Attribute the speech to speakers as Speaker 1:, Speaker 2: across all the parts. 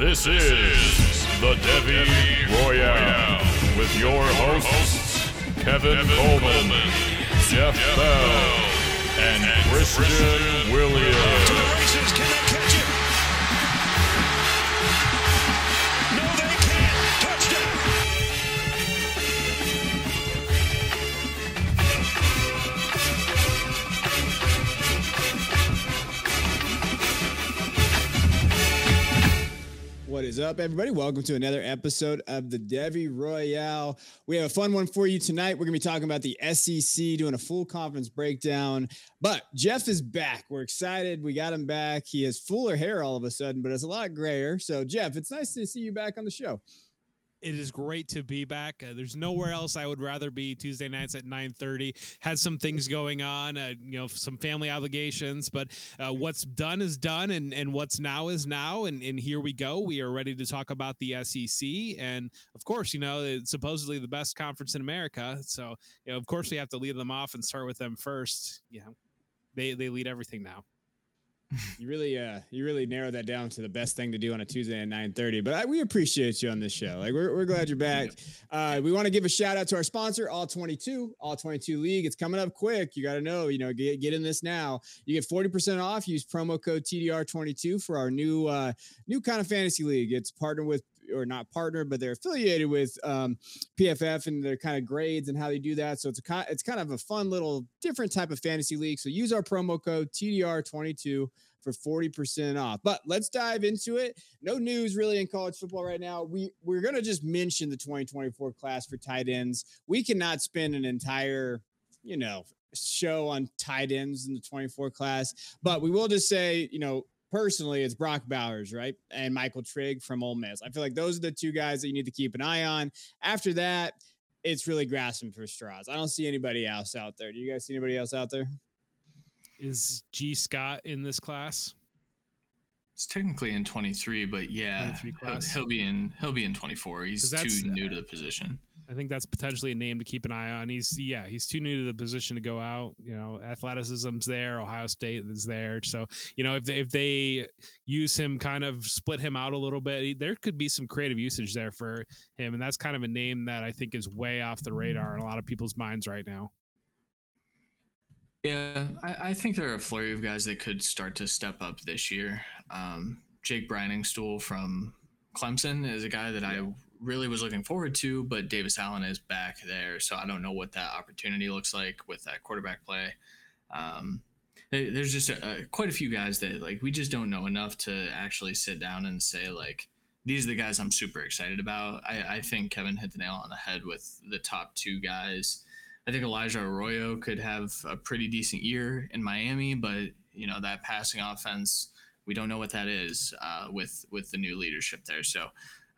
Speaker 1: This is the Devy Royale with your hosts, Kevin Coleman, Jeff Bell, and Christian Williams.
Speaker 2: What is up, everybody? Welcome to another episode of the Devy Royale. We have a fun one for you tonight. We're going to be talking about the SEC, doing a full conference breakdown. But Jeff is back. We're excited. We got him back. He has fuller hair all of a sudden, but it's a lot grayer. So, Jeff, it's nice to see you back on the show.
Speaker 3: It is great to be back. Uh, there's nowhere else I would rather be. Tuesday nights at 9:30. Had some things going on, uh, you know, some family obligations, but uh, what's done is done, and and what's now is now, and and here we go. We are ready to talk about the SEC, and of course, you know, it's supposedly the best conference in America. So, you know, of course, we have to lead them off and start with them first. Know, they they lead everything now.
Speaker 2: You really, uh, you really narrowed that down to the best thing to do on a Tuesday at nine thirty. But I, we appreciate you on this show. Like we're, we're glad you're back. Uh, we want to give a shout out to our sponsor, All Twenty Two, All Twenty Two League. It's coming up quick. You got to know, you know, get get in this now. You get forty percent off. Use promo code TDR twenty two for our new uh, new kind of fantasy league. It's partnered with or not partnered, but they're affiliated with um, PFF and their kind of grades and how they do that. So it's a it's kind of a fun little different type of fantasy league. So use our promo code TDR twenty two for 40% off. But let's dive into it. No news really in college football right now. We we're going to just mention the 2024 class for tight ends. We cannot spend an entire, you know, show on tight ends in the 24 class, but we will just say, you know, personally it's Brock Bowers, right? And Michael Trigg from Ole Miss. I feel like those are the two guys that you need to keep an eye on. After that, it's really grasping for straws. I don't see anybody else out there. Do you guys see anybody else out there?
Speaker 3: Is Gee Scott in this class?
Speaker 4: It's technically in 23, but yeah,
Speaker 3: 23
Speaker 4: he'll,
Speaker 3: class.
Speaker 4: he'll be in he'll be in 24. He's too new to the position.
Speaker 3: I think that's potentially a name to keep an eye on. He's yeah, he's too new to the position to go out. You know, athleticism's there. Ohio State is there. So you know, if they, if they use him, kind of split him out a little bit, there could be some creative usage there for him, and that's kind of a name that I think is way off the radar in a lot of people's minds right now.
Speaker 4: Yeah, I, I think there are a flurry of guys that could start to step up this year. Um, Jake Briningstool from Clemson is a guy that I really was looking forward to, but Davis Allen is back there, so I don't know what that opportunity looks like with that quarterback play. Um, there's just a, a, quite a few guys that like we just don't know enough to actually sit down and say like these are the guys I'm super excited about. I, I think Kevin hit the nail on the head with the top two guys. I think Elijah Arroyo could have a pretty decent year in Miami, but you know that passing offense, we don't know what that is uh, with with the new leadership there. So,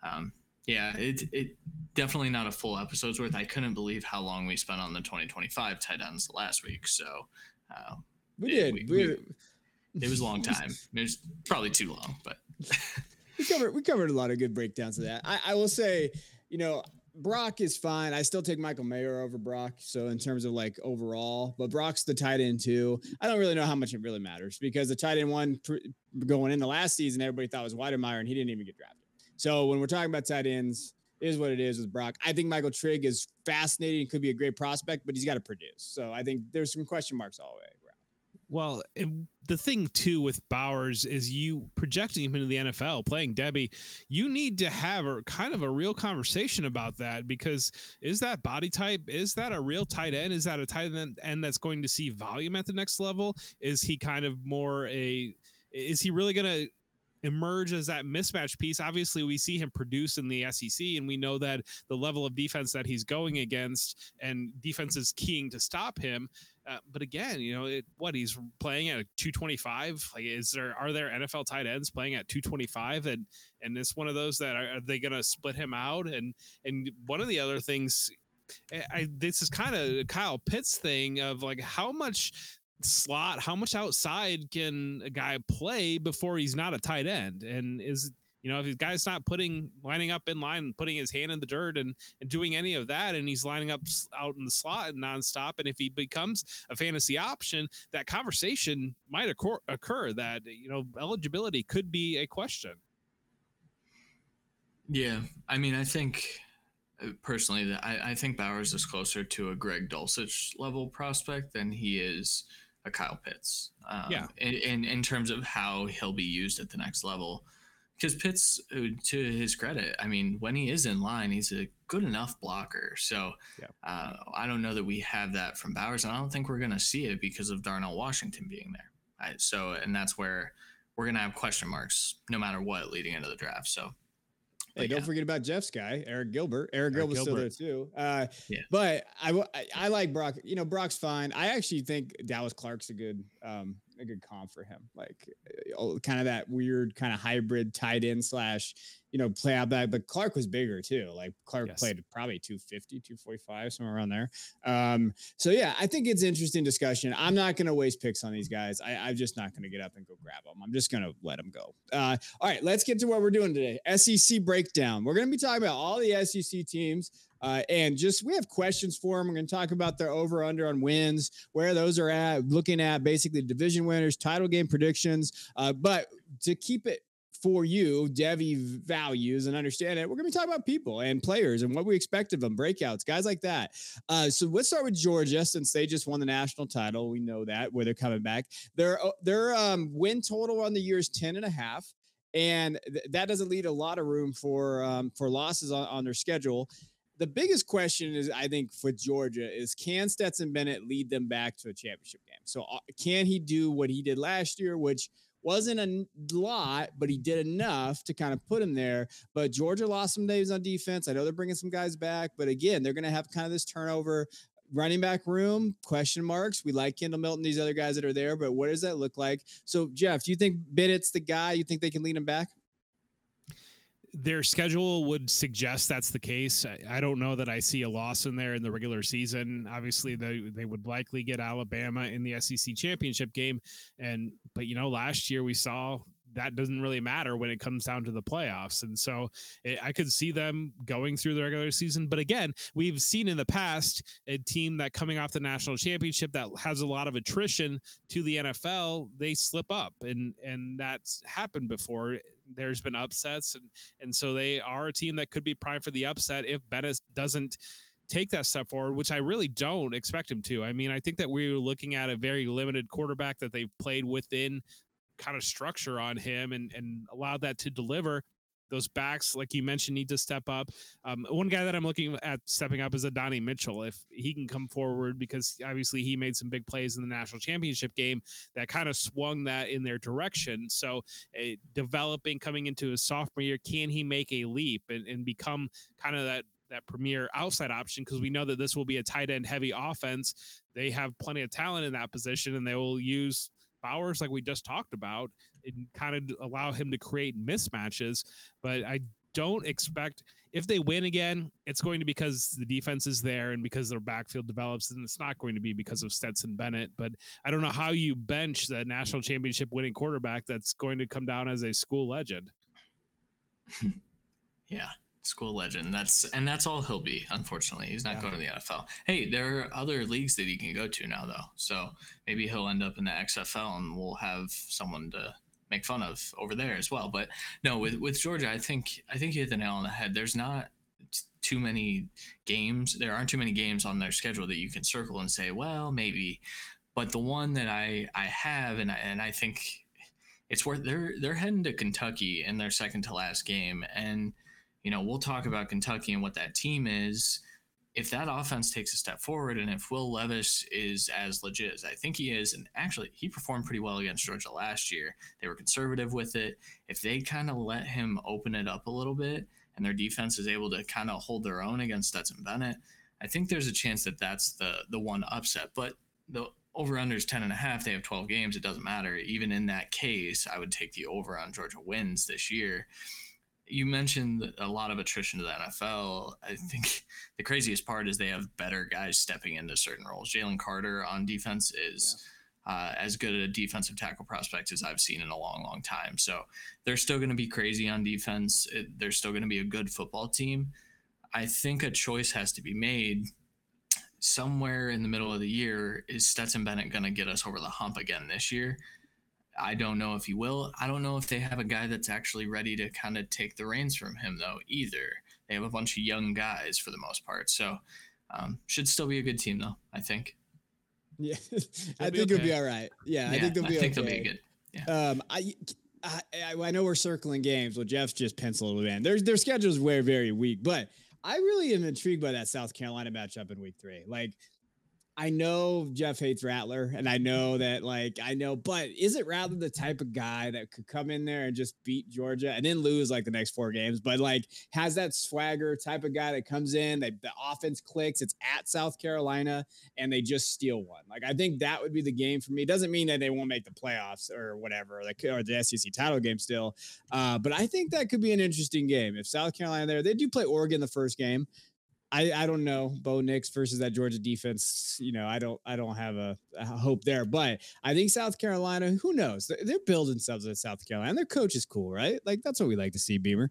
Speaker 4: um, yeah, it it definitely not a full episode's worth. I couldn't believe how long we spent on the 2025 tight ends last week. So, uh,
Speaker 2: We did.
Speaker 4: we-
Speaker 2: We,
Speaker 4: we- it was a long time. It was probably too long, but
Speaker 2: we covered we covered a lot of good breakdowns of that. I, I will say, you know, Brock is fine. I still take Michael Mayer over Brock. So in terms of like overall, but Brock's the tight end too. I don't really know how much it really matters because the tight end one pr- going into last season, everybody thought was Wydermyer and he didn't even get drafted. So when we're talking about tight ends, is what it is with Brock. I think Michael Trigg is fascinating, could be a great prospect, but he's got to produce. So I think there's some question marks all the way around.
Speaker 3: Well, the thing too with Bowers is you projecting him into the NFL, playing Debbie. You need to have a kind of a real conversation about that because is that body type? Is that a real tight end? Is that a tight end that's going to see volume at the next level? Is he kind of more a? Is he really going to? Emerge as that mismatch piece. Obviously, we see him produce in the SEC, and we know that the level of defense that he's going against and defense is keying to stop him. Uh, but again, you know, it, what he's playing at 225. Like, is there are there NFL tight ends playing at 225? And and it's one of those that are, are they going to split him out? And and one of the other things, I, I this is kind of Kyle Pitts thing of like how much slot, how much outside can a guy play before he's not a tight end? And is you know if the guy's not putting lining up in line and putting his hand in the dirt and and doing any of that and he's lining up out in the slot nonstop and if he becomes a fantasy option that conversation might occur, occur that you know eligibility could be a question
Speaker 4: Yeah, I mean, I think uh, personally that I, I think Bowers is closer to a Greg Dulcich level prospect than he is a Kyle Pitts. Um,
Speaker 3: Yeah.
Speaker 4: In, in terms of how he'll be used at the next level, because Pitts, uh, to his credit, I mean, when he is in line, he's a good enough blocker. So
Speaker 2: Yeah.
Speaker 4: uh, I don't know that we have that from Bowers, and I don't think we're going to see it because of Darnell Washington being there. I, so, and that's where we're going to have question marks no matter what leading into the draft. So.
Speaker 2: Hey, don't
Speaker 4: yeah.
Speaker 2: forget about Jeff's guy, Arik Gilbert. Arik,
Speaker 3: Arik
Speaker 2: Gilbert's still there too. Uh,
Speaker 4: Yeah.
Speaker 2: But I, I like Brock. You know, Brock's fine. I actually think Dallas Clark's a good um, a good comp for him. Like uh, kind of that weird kind of hybrid tight end slash you know play out back. But Clark was bigger too. Like Clark
Speaker 3: Yes.
Speaker 2: played probably 250, 245, somewhere around there. Um, so yeah, I think it's interesting discussion. I'm not going to waste picks on these guys. I, I'm just not going to get up and go grab them. I'm just going to let them go. Uh, all right, let's get to what we're doing today. SEC breakdown. We're going to be talking about all the SEC teams. Uh, and just we have questions for them. We're going to talk about their over under on wins, where those are at, looking at basically division winners, title game predictions. Uh, but to keep it for you, Devy values and understand it, we're going to be talking about people and players and what we expect of them, breakouts, guys like that. Uh, so let's start with Georgia since they just won the national title. We know that where they're coming back. Their their um, win total on the year is 10 and a half. And th- that doesn't leave a lot of room for um, for losses on, on their schedule. The biggest question is, I think, for Georgia is can Stetson Bennett lead them back to a championship game? So uh, can he do what he did last year, which wasn't a lot, but he did enough to kind of put him there. But Georgia lost some days on defense. I know they're bringing some guys back, but again, they're going to have kind of this turnover. Running back room, question marks. We like Kendall Milton, these other guys that are there, but what does that look like? So, Jeff, do you think Bennett's the guy? You think they can lead him back?
Speaker 3: Their schedule would suggest that's the case. I, I don't know that I see a loss in there in the regular season. Obviously, they they would likely get Alabama in the SEC championship game, and but you know, last year we saw that doesn't really matter when it comes down to the playoffs, and so it, I could see them going through the regular season. But again, we've seen in the past a team that coming off the national championship that has a lot of attrition to the NFL, they slip up, and and that's happened before. There's been upsets and and so they are a team that could be primed for the upset if Bennett doesn't take that step forward, which I really don't expect him to. I mean, I think that we're looking at a very limited quarterback that they've played within kind of structure on him and and allowed that to deliver. Those backs, like you mentioned, need to step up. Um, one guy that I'm looking at stepping up is Adonai Mitchell. If he can come forward, because obviously he made some big plays in the national championship game that kind of swung that in their direction. So uh, developing coming into his sophomore year, can he make a leap and, and become kind of that that premier outside option? Because we know that this will be a tight end heavy offense. They have plenty of talent in that position, and they will use Bowers like we just talked about and kind of allow him to create mismatches. But I don't expect if they win again, it's going to be because the defense is there and because their backfield develops, and it's not going to be because of Stetson Bennett. But I don't know how you bench the national championship winning quarterback that's going to come down as a school legend.
Speaker 4: Yeah, school legend. That's and that's all he'll be. Unfortunately, he's not
Speaker 2: Yeah.
Speaker 4: going to the NFL. Hey, there are other leagues that he can go to now, though. So maybe he'll end up in the XFL, and we'll have someone to make fun of over there as well. But no, with with Georgia, I think I think you hit the nail on the head. There's not too many games. There aren't too many games on their schedule that you can circle and say, well, maybe. But the one that I I have, and I, and I think it's worth they're they're heading to Kentucky in their second to last game, and you know we'll talk about Kentucky and what that team is. If that offense takes a step forward, and if Will Levis is as legit as I think he is, and actually he performed pretty well against Georgia last year, they were conservative with it. If they kind of let him open it up a little bit, and their defense is able to kind of hold their own against Stetson Bennett, I think there's a chance that that's the the one upset. But the over under is 10 and a half. They have 12 games. It doesn't matter. Even in that case, I would take the over on Georgia wins this year. You mentioned a lot of attrition to the NFL. I think the craziest part is they have better guys stepping into certain roles. Jalen Carter on defense is uh, as good a defensive tackle prospect as I've seen in a long, long time. So they're still going to be crazy on defense. It, they're still going to be a good football team. I think a choice has to be made somewhere in the middle of the year. Is Stetson Bennett going to get us over the hump again this year? I don't know if he will. I don't know if they have a guy that's actually ready to kind of take the reins from him, though, either. They have a bunch of young guys for the most part. So, um, should still be a good team, though, I think.
Speaker 2: Yeah, I
Speaker 3: be
Speaker 2: think it'll be all right. Yeah, I think they'll be
Speaker 4: I think
Speaker 2: okay.
Speaker 4: they'll be good. Yeah.
Speaker 2: Um, I, I I know we're circling games. Well, Jeff's just penciled it in. Their their schedule's very very weak, but I really am intrigued by that South Carolina matchup in Week Three. Like, I know Jeff hates Rattler, and I know that like I know, but is it Rattler the type of guy that could come in there and just beat Georgia and then lose like the next four games? But like has that swagger type of guy that comes in, they, the offense clicks. It's at South Carolina, and they just steal one. Like I think that would be the game for me. Doesn't mean that they won't make the playoffs or whatever, like, or the SEC title game still. Uh, but I think that could be an interesting game if South Carolina there. They do play Oregon the first game. I, I don't know Bo Nix versus that Georgia defense. You know, I don't I don't have a, a hope there, but I think South Carolina. Who knows? They're, they're building stuff at South Carolina. And their coach is cool, right? Like that's what we like to see. Beamer,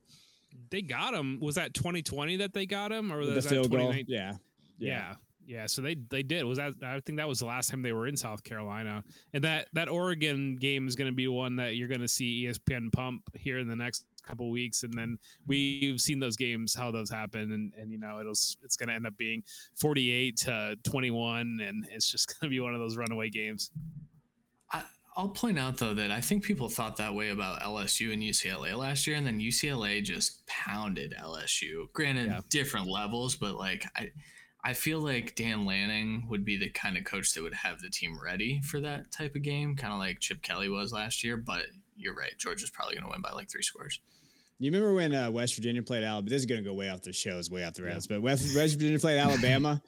Speaker 3: They got him. Was that 2020 that they got him, or was
Speaker 2: the
Speaker 3: that
Speaker 2: field goal.
Speaker 3: 2019?
Speaker 2: Yeah,
Speaker 3: Yeah. Yeah, so they they did. Was that I think that was the last time they were in South Carolina. And that that Oregon game is going to be one that you're going to see ESPN pump here in the next couple weeks and then we've seen those games how those happen and and you know it'll it's going to end up being 48 to 21 and it's just going to be one of those runaway games.
Speaker 4: I, I'll point out though that I think people thought that way about LSU and UCLA last year, and then UCLA just pounded LSU. Granted,
Speaker 2: Yeah.
Speaker 4: different levels, but like I, I feel like Dan Lanning would be the kind of coach that would have the team ready for that type of game, kind of like Chip Kelly was last year. But you're right, Georgia's probably going to win by like three scores.
Speaker 2: You remember when uh, West Virginia played Alabama? This is going to go way off the shows, way off the rails. But West, West Virginia played Alabama,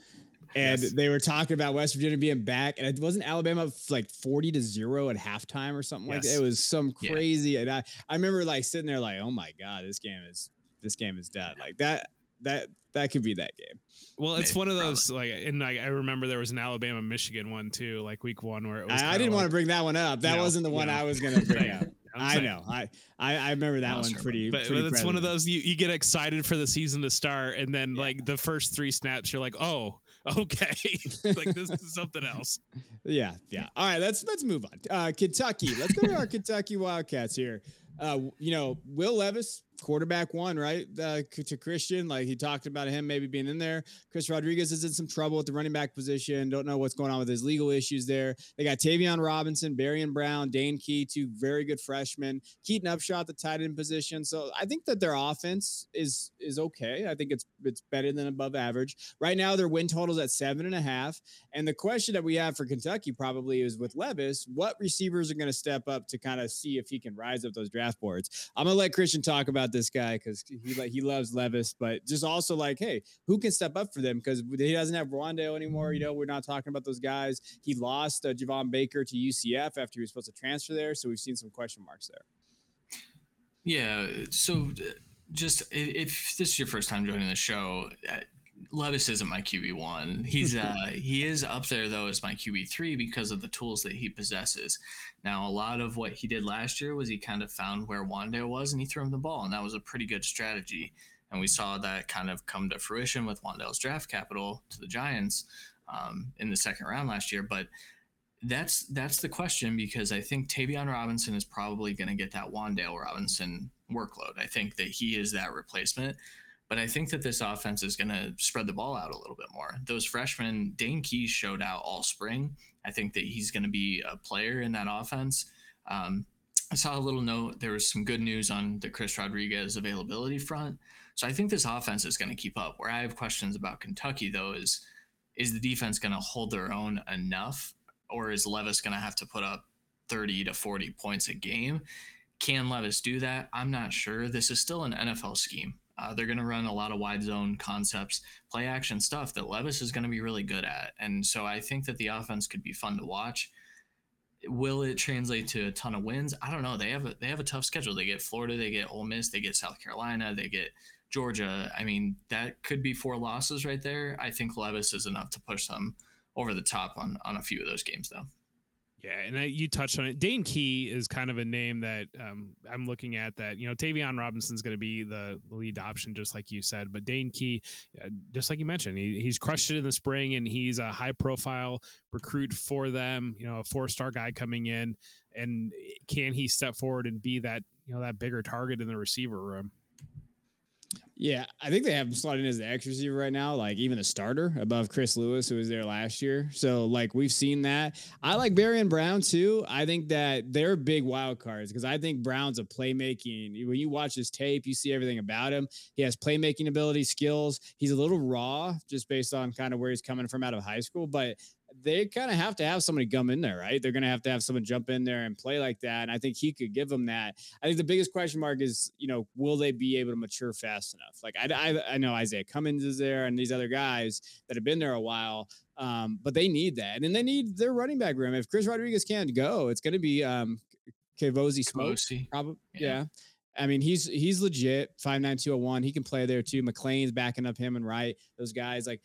Speaker 2: and
Speaker 3: Yes.
Speaker 2: they were talking about West Virginia being back, and it wasn't Alabama like forty to zero at halftime or something like that. It was some
Speaker 4: Yeah.
Speaker 2: crazy, and I I remember like sitting there like, oh my god, this game is this game is dead. Like that that that could be that game.
Speaker 3: Well, it's
Speaker 4: Maybe,
Speaker 3: one of
Speaker 4: probably.
Speaker 3: those like and I, I remember there was an Alabama Michigan one too, like week 1 where it was
Speaker 2: I, I didn't want to bring that one up. That
Speaker 3: No,
Speaker 2: wasn't the one
Speaker 3: no.
Speaker 2: I was going to bring up.
Speaker 3: Saying.
Speaker 2: know. I, I I remember that one pretty.
Speaker 3: but,
Speaker 2: pretty
Speaker 3: but it's one of those you, you get excited for the season to start and then
Speaker 2: Yeah.
Speaker 3: like the first three snaps you're like oh okay like this is something else
Speaker 2: Yeah, yeah. All right, let's let's move on. Uh, Kentucky. Let's go to our Kentucky Wildcats here. Uh, you know, Will Levis, quarterback one, right? Uh, to Christian, like he talked about him maybe being in there. Chris Rodriguez is in some trouble at the running back position. Don't know what's going on with his legal issues there. They got Tayvion Robinson, Barion Brown, Dane Key, two very good freshmen. Keaton Upshaw, the tight end position. So I think that their offense is is okay. I think it's it's better than above average. Right now, their win totals at seven and a half. And the question that we have for Kentucky probably is with Levis, what receivers are going to step up to kind of see if he can rise up those draft boards? I'm gonna let Christian talk about this guy because he like he loves Levis, but just also like, hey, who can step up for them? Because he doesn't have Rondo anymore. You know, we're not talking about those guys. He lost uh, Javon Baker to UCF after he was supposed to transfer there, so we've seen some question marks there.
Speaker 4: Yeah. So, uh, just if this is your first time joining the show, uh, Levis isn't my QB one. He's uh he is up there though as my QB three because of the tools that he possesses. Now, a lot of what he did last year was he kind of found where Wan'Dale was and he threw him the ball, and that was a pretty good strategy. And we saw that kind of come to fruition with Wan'Dale's draft capital to the Giants um, in the second round last year. But that's that's the question because I think Tayvion Robinson is probably going to get that Wan'Dale Robinson workload. I think that he is that replacement. But I think that this offense is going to spread the ball out a little bit more. Those freshmen, Dane Keys showed out all spring. I think that he's going to be a player in that offense. Um, I saw a little note. There was some good news on the Chris Rodriguez availability front. So I think this offense is going to keep up. Where I have questions about Kentucky, though, is is the defense going to hold their own enough, or is Levis going to have to put up 30 to 40 points a game? Can Levis do that? I'm not sure. This is still an NFL scheme. Uh, they're going to run a lot of wide zone concepts, play action stuff that Levis is going to be really good at. And so I think that the offense could be fun to watch. Will it translate to a ton of wins? I don't know. They have a they have a tough schedule. They get Florida, they get Ole Miss, they get South Carolina, they get Georgia. I mean, that could be four losses right there. I think Levis is enough to push them over the top on on a few of those games, though.
Speaker 3: Yeah, and I, you touched on it. Dane Key is kind of a name that um, I'm looking at. That you know, Tayvion Robinson's going to be the lead option, just like you said. But Dane Key, uh, just like you mentioned, he, he's crushed it in the spring, and he's a high-profile recruit for them. You know, a four-star guy coming in, and can he step forward and be that you know that bigger target in the receiver room?
Speaker 2: Yeah, I think they have him slotting as the X receiver right now, like even the starter above Chris Lewis, who was there last year. So, like, we've seen that. I like Barion Brown too. I think that they're big wild cards because I think Brown's a playmaking. When you watch his tape, you see everything about him. He has playmaking ability, skills. He's a little raw just based on kind of where he's coming from out of high school, but they kind of have to have somebody come in there, right? They're going to have to have someone jump in there and play like that. And I think he could give them that. I think the biggest question mark is, you know, will they be able to mature fast enough? Like I, I, I know Izayah Cummings is there and these other guys that have been there a while, um, but they need that. And then they need their running back room. If Chris Rodriguez can't go, it's going to be um, Kavosiey Smoke. Probably, yeah. yeah. I mean, he's he's legit five nine two zero oh one. He can play there too. McClain's backing up him and right. Those guys like,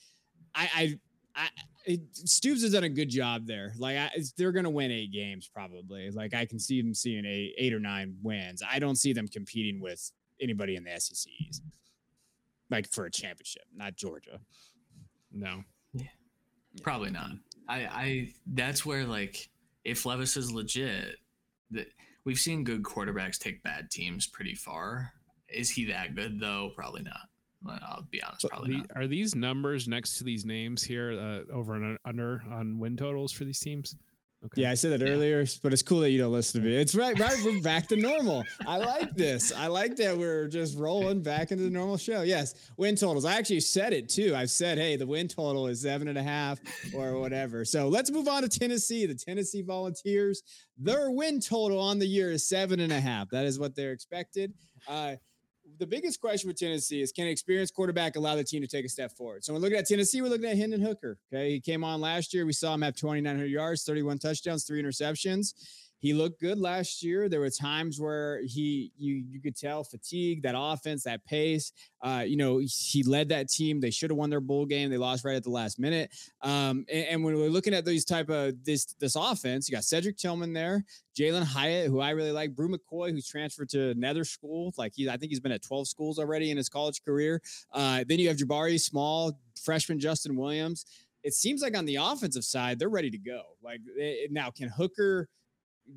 Speaker 2: I I I it, Stoops has done a good job there. Like I, they're going to win eight games probably. Like I can see them seeing eight, eight or nine wins. I don't see them competing with anybody in the SEC like for a championship, not Georgia.
Speaker 3: No.
Speaker 4: Yeah. Probably not. I, I, that's where like, if Levis is legit, that we've seen good quarterbacks take bad teams pretty far. Is he that good though? Probably not. I'll be honest, probably
Speaker 3: the, Are these numbers next to these names here uh, over and under on win totals for these teams?
Speaker 2: Okay. Yeah, I said that yeah. earlier, but it's cool that you don't listen to me. It's right, right. We're back to normal. I like this. I like that we're just rolling back into the normal show. Yes, win totals. I actually said it too. I've said, hey, the win total is seven and a half or whatever. So let's move on to Tennessee. The Tennessee Volunteers, their win total on the year is seven and a half. That is what they're expected. Uh, the biggest question with Tennessee is can an experienced quarterback allow the team to take a step forward? So when looking at Tennessee, we're looking at Hendon Hooker. Okay. He came on last year. We saw him have 2,900 yards, 31 touchdowns, three interceptions he looked good last year. There were times where he you you could tell fatigue, that offense, that pace. Uh, you know, he led that team. They should have won their bowl game. They lost right at the last minute. Um, and, and, when we're looking at these type of this this offense, you got Cedric Tillman there, Jalin Hyatt, who I really like, Bru McCoy, who's transferred to another school. Like he, I think he's been at 12 schools already in his college career. Uh, then you have Jabari Small, freshman Justin Williams. It seems like on the offensive side, they're ready to go. Like it, now, can Hooker?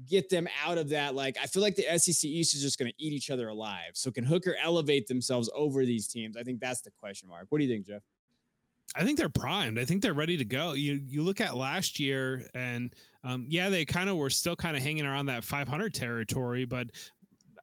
Speaker 2: Get them out of that. Like, I feel like the SEC East is just going to eat each other alive. So, can Hooker elevate themselves over these teams? I think that's the question mark. What do you think, Jeff?
Speaker 3: I think they're primed. I think they're ready to go. You you look at last year, and um, yeah, they kind of were still kind of hanging around that 500 territory, but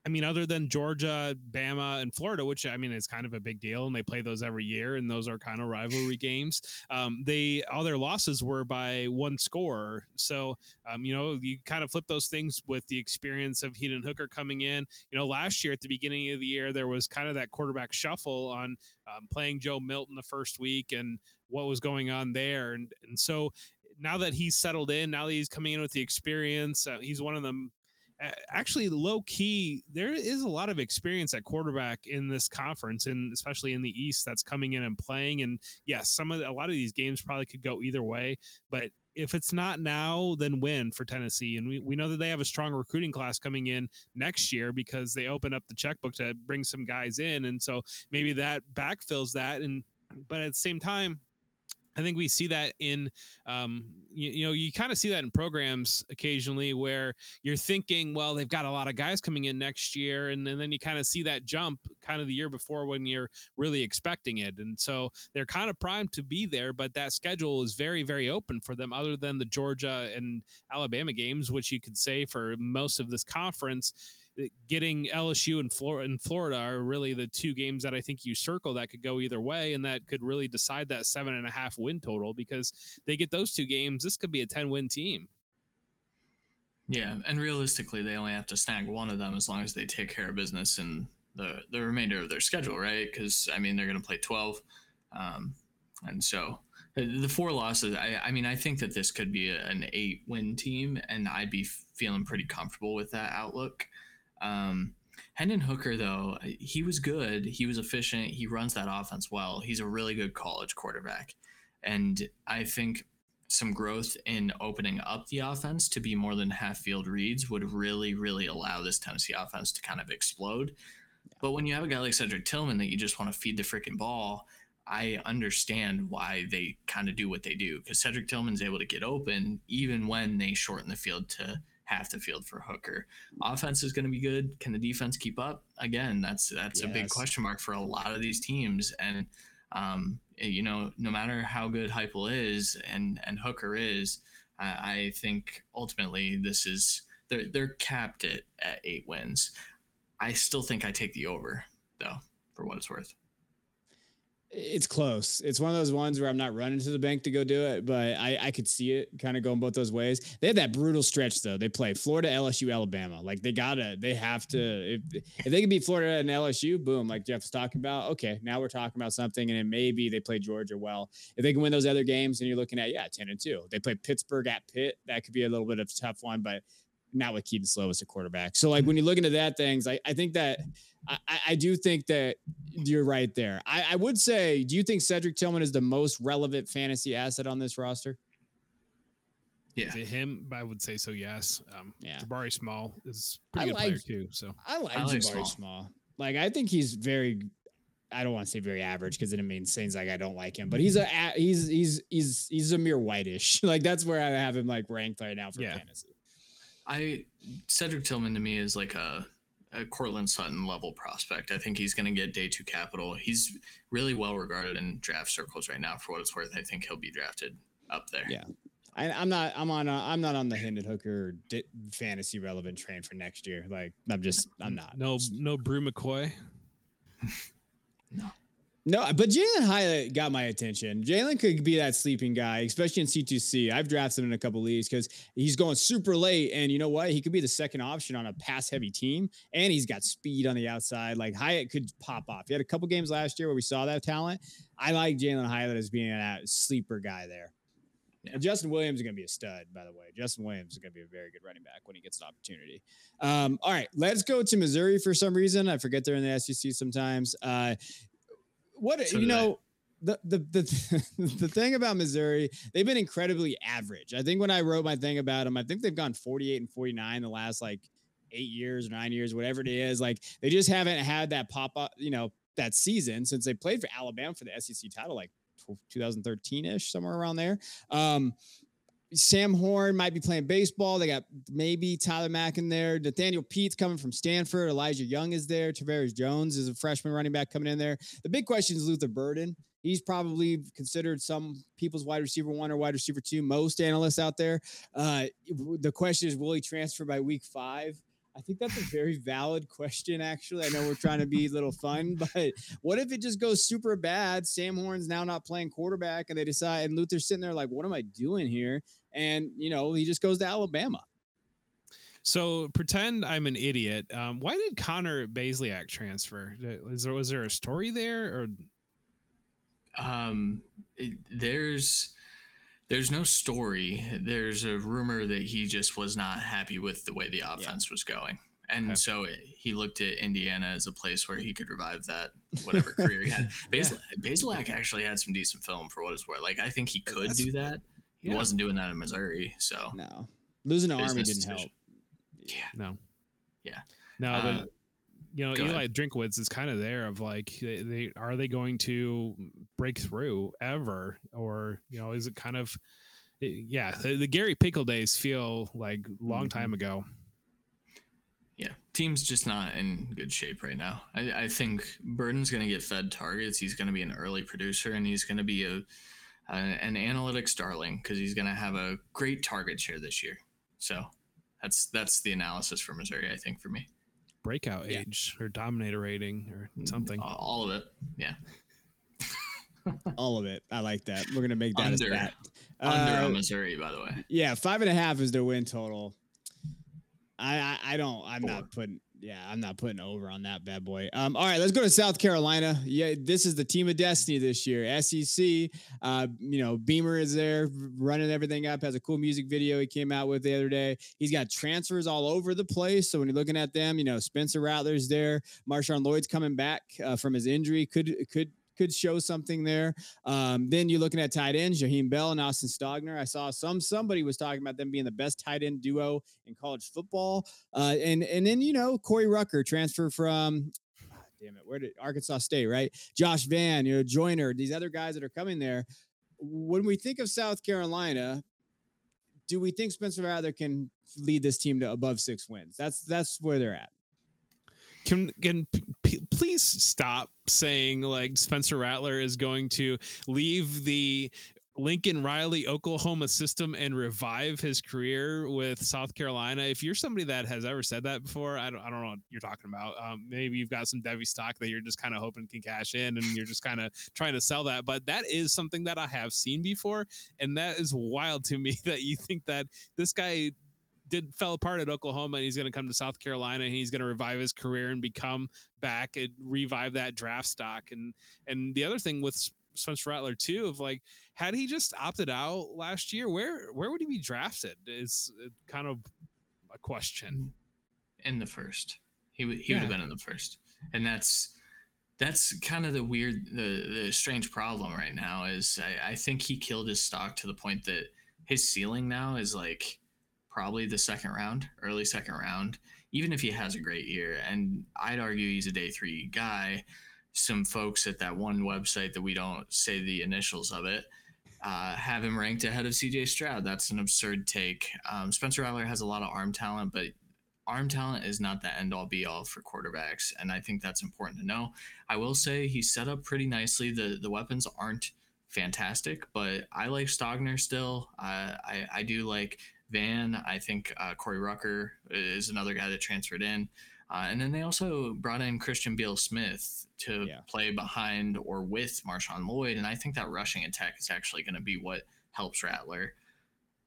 Speaker 3: I mean, other than Georgia, Bama, and Florida, which I mean is kind of a big deal, and they play those every year, and those are kind of rivalry games. Um, they all their losses were by one score, so um, you know you kind of flip those things with the experience of Hendon Hooker coming in. You know, last year at the beginning of the year, there was kind of that quarterback shuffle on um, playing Joe Milton the first week and what was going on there, and and so now that he's settled in, now that he's coming in with the experience, uh, he's one of them actually low key there is a lot of experience at quarterback in this conference and especially in the east that's coming in and playing. And yes some of the, a lot of these games probably could go either way but if it's not now then when for tennessee. And we, we know that they have a strong recruiting class coming in next year because they open up the checkbook to bring some guys in. And so maybe that backfills that. And but at the same time I think we see that in, um, you, you know, you kind of see that in programs occasionally where you're thinking, well, they've got a lot of guys coming in next year, and, and then you kind of see that jump kind of the year before when you're really expecting it, and so they're kind of primed to be there, but that schedule is very, very open for them, other than the Georgia and Alabama games, which you could say for most of this conference getting LSU and Florida, and Florida are really the two games that I think you circle that could go either way, and that could really decide that seven and a half win total because they get those two games. This could be a ten win team.
Speaker 4: Yeah, and realistically, they only have to snag one of them as long as they take care of business in the the remainder of their schedule, right? Because I mean, they're going to play twelve, um, and so uh, the four losses. I, I mean, I think that this could be an eight win team, and I'd be feeling pretty comfortable with that outlook. Um, Hendon Hooker, though, he was good. He was efficient. He runs that offense well. He's a really good college quarterback. And I think some growth in opening up the offense to be more than half field reads would really, really allow this Tennessee offense to kind of explode. But when you have a guy like Cedric Tillman that you just want to feed the freaking ball, I understand why they kind of do what they do because Cedric Tillman's able to get open even when they shorten the field to half the field for Hooker. Offense is going to be good. Can the defense keep up? Again, that's that's a big question mark for a lot of these teams. And um, you know, no matter how good Heupel is and and Hooker is, I, I think ultimately this is they're they're capped at, at eight wins. I still think I take the over though, for what it's worth.
Speaker 2: It's close. It's one of those ones where I'm not running to the bank to go do it, but I, I could see it kind of going both those ways. They had that brutal stretch though. They play Florida, LSU, Alabama. Like they gotta, they have to. If, if they can beat Florida and LSU, boom, like Jeff was talking about. Okay, now we're talking about something, and then maybe they play Georgia well. If they can win those other games, and you're looking at yeah, ten and two. They play Pittsburgh at Pitt. That could be a little bit of a tough one, but not with Kedon Slovis a quarterback. So like when you look into that things, I, I think that I, I- I do think that you're right there. I, I would say, do you think Cedric Tillman is the most relevant fantasy asset on this roster?
Speaker 4: Yeah.
Speaker 3: Is it him? I would say so. Yes. Um,
Speaker 2: Yeah.
Speaker 3: Jabari Small is a
Speaker 2: I
Speaker 3: pretty good
Speaker 2: like-
Speaker 3: player too. So
Speaker 2: I like,
Speaker 4: I like
Speaker 2: Jabari
Speaker 4: Small.
Speaker 2: Small. Like I think he's very. I don't want to say very average because it means things like I don't like him, but he's a a- he's he's he's he's a mere whitish. Like that's where I have him like ranked right now for
Speaker 3: Yeah.
Speaker 2: fantasy.
Speaker 4: I Cedric Tillman to me is like a, a Courtland Sutton level prospect. I think he's going to get day two capital. He's really well regarded in draft circles right now. For what it's worth, I think he'll be drafted up there.
Speaker 2: Yeah. I, I'm not. I'm on. A, I'm not on the Hendon Hooker di- fantasy relevant train for next year. Like I'm just. I'm not.
Speaker 3: no, no Bru McCoy.
Speaker 2: No, but Jalin Hyatt got my attention. Jalin could be that sleeping guy, especially in C2C. I've drafted him in a couple leagues because he's going super late. And you know what? He could be the second option on a pass heavy team. And he's got speed on the outside. Like Hyatt could pop off. He had a couple games last year where we saw that talent. I like Jalin Hyatt as being that sleeper guy there.
Speaker 4: Yeah.
Speaker 2: Justin Williams is going to be a stud, by the way. Justin Williams is going to be a very good running back when he gets an opportunity. Um, all right, let's go to Missouri for some reason. I forget they're in the SEC sometimes. Uh, what
Speaker 4: So
Speaker 2: you know the the the the thing about Missouri, they've been incredibly average. I think when I wrote my thing about them, I think they've gone 48 and 49 the last like eight years or nine years, whatever it is. Like they just haven't had that pop up, you know, that season since they played for Alabama for the SEC title, like 2013 ish, somewhere around there. Um, Sam Horn might be playing baseball. They got maybe Tyler Mack in there. Nathaniel Peat's coming from Stanford. Elijah Young is there. Tavares Jones is a freshman running back coming in there. The big question is Luther Burden. He's probably considered some people's wide receiver one or wide receiver two. Most analysts out there. Uh, the question is, will he transfer by week five? I think that's a very valid question, actually. I know we're trying to be a little fun, but what if it just goes super bad? Sam Horn's now not playing quarterback, and they decide, and Luther's sitting there like, what am I doing here? And, you know, he just goes to Alabama.
Speaker 3: So pretend I'm an idiot. Um, why did Connor Bazelak transfer? Is there was there a story there or
Speaker 4: Um, it- there's there's no story. There's a rumor that he just was not happy with the way the offense was going. And
Speaker 3: Okay.
Speaker 4: so it- he looked at Indiana as a place where he could revive that whatever career he had. Basil, Bazelak actually had some decent film for what it's worth. Like I think he could
Speaker 3: That's-
Speaker 4: do that. He
Speaker 3: Yeah.
Speaker 4: wasn't doing that in Missouri, so
Speaker 2: No, losing to Army didn't
Speaker 4: decision.
Speaker 2: help.
Speaker 4: yeah.
Speaker 3: no?
Speaker 4: Yeah.
Speaker 3: No,
Speaker 4: Uh,
Speaker 3: but you know,
Speaker 4: go
Speaker 3: Eli
Speaker 4: ahead.
Speaker 3: Drinkwitz is kind of there of like they, they are they going to break through ever or you know is it kind of yeah the, the Gary Pinkel days feel like a long
Speaker 2: Mhm.
Speaker 3: time ago.
Speaker 4: Yeah, team's just not in good shape right now. I, I think Burden's going to get fed targets. He's going to be an early producer, and he's going to be a, a an analytics darling because he's going to have a great target share this year. So that's that's the analysis for Missouri. I think for me,
Speaker 3: Breakout
Speaker 2: Yeah.
Speaker 3: age or dominator rating or something.
Speaker 4: all, all of it. Yeah,
Speaker 2: All of it. I like that. We're gonna make that
Speaker 4: Under.
Speaker 2: a stat.
Speaker 4: under
Speaker 2: Uh,
Speaker 4: Missouri, by the way.
Speaker 2: Yeah, five and a half is their win total. I I, I don't. I'm
Speaker 4: Four.
Speaker 2: not putting. Yeah, I'm not putting over on that bad boy. Um, all right, let's go to South Carolina. Yeah, this is the team of destiny this year. SEC. Uh, you know, Beamer is there running everything up. Has a cool music video he came out with the other day. He's got transfers all over the place. So when you're looking at them, you know, Spencer Rattler's there. Marshawn Lloyd's coming back uh, from his injury. Could could could show something there. Um, then you're looking at tight ends, Jaheim Bell and Austin Stogner. I saw some somebody was talking about them being the best tight end duo in college football. Uh, and and then you know Corey Rucker transfer from ah, damn it, where did Arkansas State, right? Josh Vann, you know, Joyner, these other guys that are coming there. When we think of South Carolina, do we think Spencer Rattler can lead this team to above six wins? That's that's where they're at.
Speaker 3: Can can p- please stop saying like Spencer Rattler is going to leave the Lincoln Riley Oklahoma system and revive his career with South Carolina. If you're somebody that has ever said that before, I don't, I don't know what you're talking about. Um, maybe you've got some Devy stock that you're just kind of hoping can cash in and you're just kind of trying to sell that. But that is something that I have seen before. And that is wild to me that you think that this guy did fell apart at Oklahoma and he's going to come to South Carolina and he's going to revive his career and become back and revive that draft stock. And, and the other thing with Spencer Rattler too of like had he just opted out last year, where where would he be drafted? Is uh, kind of a question.
Speaker 4: In the first, he would he yeah. would have been in the first, and that's that's kind of the weird the the strange problem right now is I, I think he killed his stock to the point that his ceiling now is like probably the second round, early second round, even if he has a great year. And I'd argue he's a day three guy some folks at that one website that we don't say the initials of it uh, have him ranked ahead of CJ Stroud. That's an absurd take. Um, Spencer Rattler has a lot of arm talent, but arm talent is not the end all be all for quarterbacks, and I think that's important to know. I will say he's set up pretty nicely. the The weapons aren't fantastic, but I like Stogner still. Uh, I I do like Vann. I think uh, Corey Rucker is another guy that transferred in. Uh, and then they also brought in Christian Beal Smith to yeah. play behind or with Marshawn Lloyd. And I think that rushing attack is actually going to be what helps Rattler.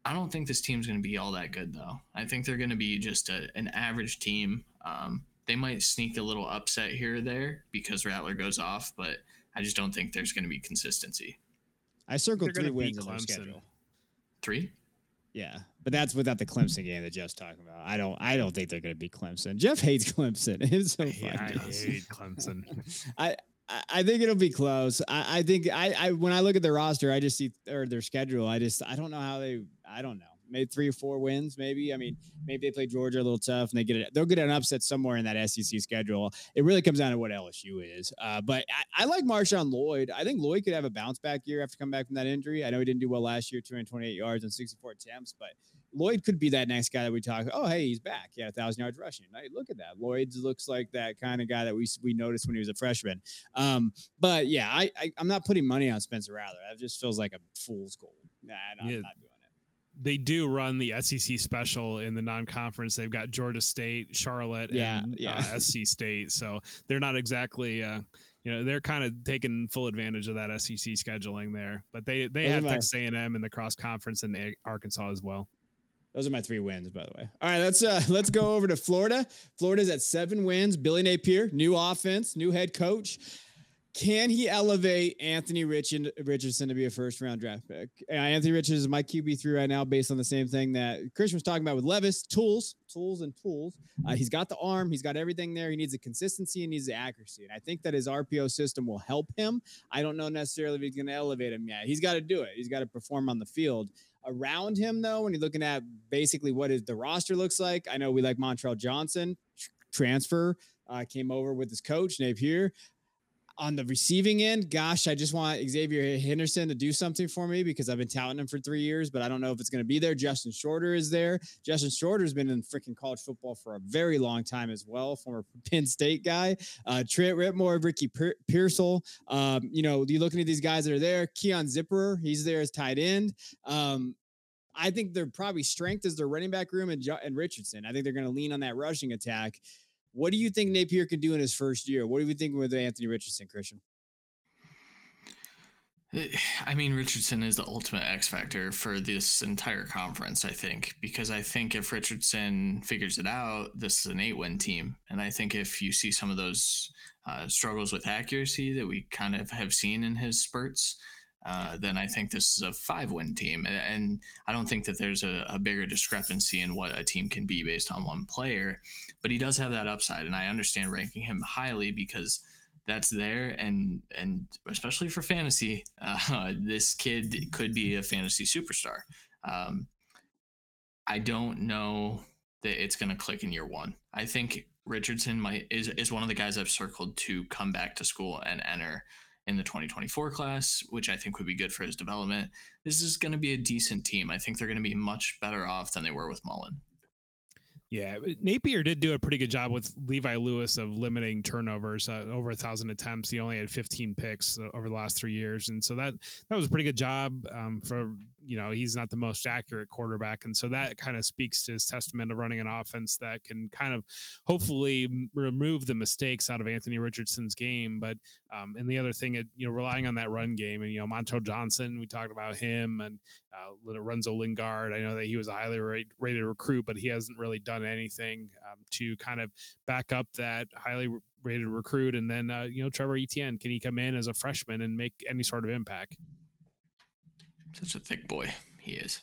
Speaker 4: I don't think this team's going to be all that good, though. I think they're going to be just a, an average team. Um, they might sneak a little upset here or there because Rattler goes off, but I just don't think there's going to be consistency.
Speaker 2: I circled three wins on their schedule.
Speaker 4: Three?
Speaker 2: Yeah, but that's without the Clemson game that Jeff's talking about. I don't. I don't think they're going to beat Clemson. Jeff hates Clemson. It's so funny.
Speaker 3: I hate Clemson.
Speaker 2: I. I think it'll be close. I, I think I, I when I look at the roster, I just see or their schedule. I just I don't know how they. I don't know maybe three or four wins, maybe. I mean, maybe they play Georgia a little tough and they get it. They'll get an upset somewhere in that SEC schedule. It really comes down to what LSU is. Uh, but I, I, like Marshawn Lloyd. I think Lloyd could have a bounce back year after coming back from that injury. I know he didn't do well last year, 228 yards and 64 attempts, but Lloyd could be that next guy that we talk. Oh, hey, he's back. Yeah, a thousand yards rushing. Hey, look at that. Lloyd looks like that kind of guy that we we noticed when he was a freshman. Um, but yeah, I, I am not putting money on Spencer Rattler. That just feels like a fool's gold. Nah, I'm yeah. not doing
Speaker 3: they do run the SEC special in the non-conference. They've got Georgia State, Charlotte, yeah, and yeah. Uh, SC State. So they're not exactly, uh, you know, they're kind of taking full advantage of that SEC scheduling there. But they they Those have Texas A&M in the cross conference and Arkansas as well.
Speaker 2: Those are my three wins, by the way. All right, let's uh let's go over to Florida. Florida's at seven wins. Billy Napier, new offense, new head coach. Can he elevate Anthony Richardson to be a first round draft pick? Uh, Anthony Richardson is my QB three right now, based on the same thing that Christian was talking about with Levis tools, tools, and tools. Uh, he's got the arm, he's got everything there. He needs the consistency, and he needs the accuracy, and I think that his RPO system will help him. I don't know necessarily if he's going to elevate him yet. He's got to do it. He's got to perform on the field. Around him, though, when you're looking at basically what is the roster looks like, I know we like Montrell Johnson transfer. Uh, came over with his coach Napier on the receiving end, gosh, I just want Xavier Henderson to do something for me because I've been touting him for three years, but I don't know if it's going to be there. Justin Shorter is there. Justin Shorter's been in freaking college football for a very long time as well, former Penn State guy. Uh, Trent Whittemore, Ricky Pearsall. Um, you know, you looking at these guys that are there. Keon Zipperer, he's there as tight end. Um, I think their probably strength is their running back room and, and Richardson. I think they're going to lean on that rushing attack. What do you think Napier can do in his first year? What are you thinking with Anthony Richardson, Christian?
Speaker 4: I mean, Richardson is the ultimate X factor for this entire conference, I think, because I think if Richardson figures it out, this is an eight win team. And I think if you see some of those uh, struggles with accuracy that we kind of have seen in his spurts, uh, then I think this is a five win team. And I don't think that there's a, a, bigger discrepancy in what a team can be based on one player, but he does have that upside. And I understand ranking him highly because that's there, and and especially for fantasy, uh, this kid could be a fantasy superstar. Um, I don't know that it's going to click in year one. I think Richardson might is is one of the guys I've circled to come back to school and enter in the 2024 class, which I think would be good for his development. This is going to be a decent team. I think they're going to be much better off than they were with Mullen.
Speaker 3: Yeah, Napier did do a pretty good job with Levi Lewis of limiting turnovers. Uh, over a thousand attempts, he only had 15 picks uh, over the last three years, and so that that was a pretty good job um, for you know he's not the most accurate quarterback, and so that kind of speaks to his testament of running an offense that can kind of hopefully remove the mistakes out of Anthony Richardson's game. But um, and the other thing, you know, relying on that run game, and you know, Montrell Johnson, we talked about him, and uh, Lorenzo Lingard. I know that he was a highly rated recruit, but he hasn't really done anything um, to kind of back up that highly rated recruit. And then, uh, you know, Trevor Etienne, can he come in as a freshman and make any sort of impact?
Speaker 4: Such a thick boy he is.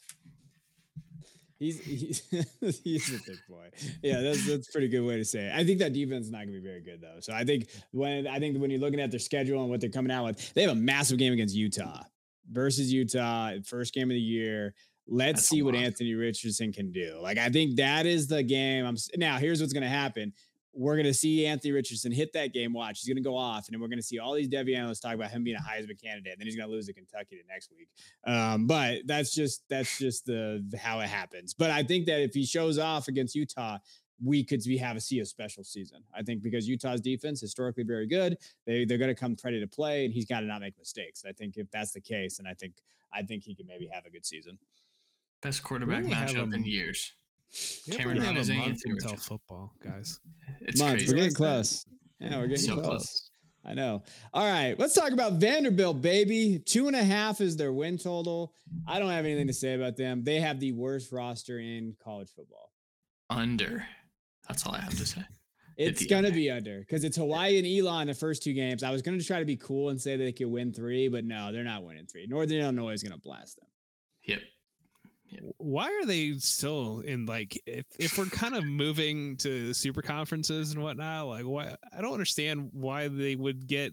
Speaker 2: He's he's, he's a thick boy. Yeah, that's that's a pretty good way to say it. I think that defense is not going to be very good though. So I think when I think when you're looking at their schedule and what they're coming out with, they have a massive game against Utah versus Utah, first game of the year. Let's That's see what Anthony Richardson can do. Like I think that is the game. I'm now. Here's what's going to happen. We're going to see Anthony Richardson hit that game. Watch, he's going to go off, and then we're going to see all these Devy analysts talk about him being a Heisman candidate. And then he's going to lose to Kentucky the next week. Um, but that's just that's just the how it happens. But I think that if he shows off against Utah, we could we have a see a special season. I think because Utah's defense historically very good, they they're going to come ready to play, and he's got to not make mistakes. I think if that's the case, and I think I think he can maybe have a good season.
Speaker 4: Best quarterback matchup in years.
Speaker 3: Cameron a month until football, guys.
Speaker 2: It's Month. Crazy. We're getting close. Yeah, we're getting so close. close. I know. All right, let's talk about Vanderbilt, baby. Two and a half is their win total. I don't have anything to say about them. They have the worst roster in college football.
Speaker 4: Under. That's all I have to say.
Speaker 2: It's gonna be under because it's Hawaii and Elon the first two games. I was gonna try to be cool and say that they could win three, but no, they're not winning three. Northern Illinois is gonna blast them.
Speaker 4: Yep.
Speaker 3: Why are they still in like if, if we're kind of moving to super conferences and whatnot? Like, why I don't understand why they would get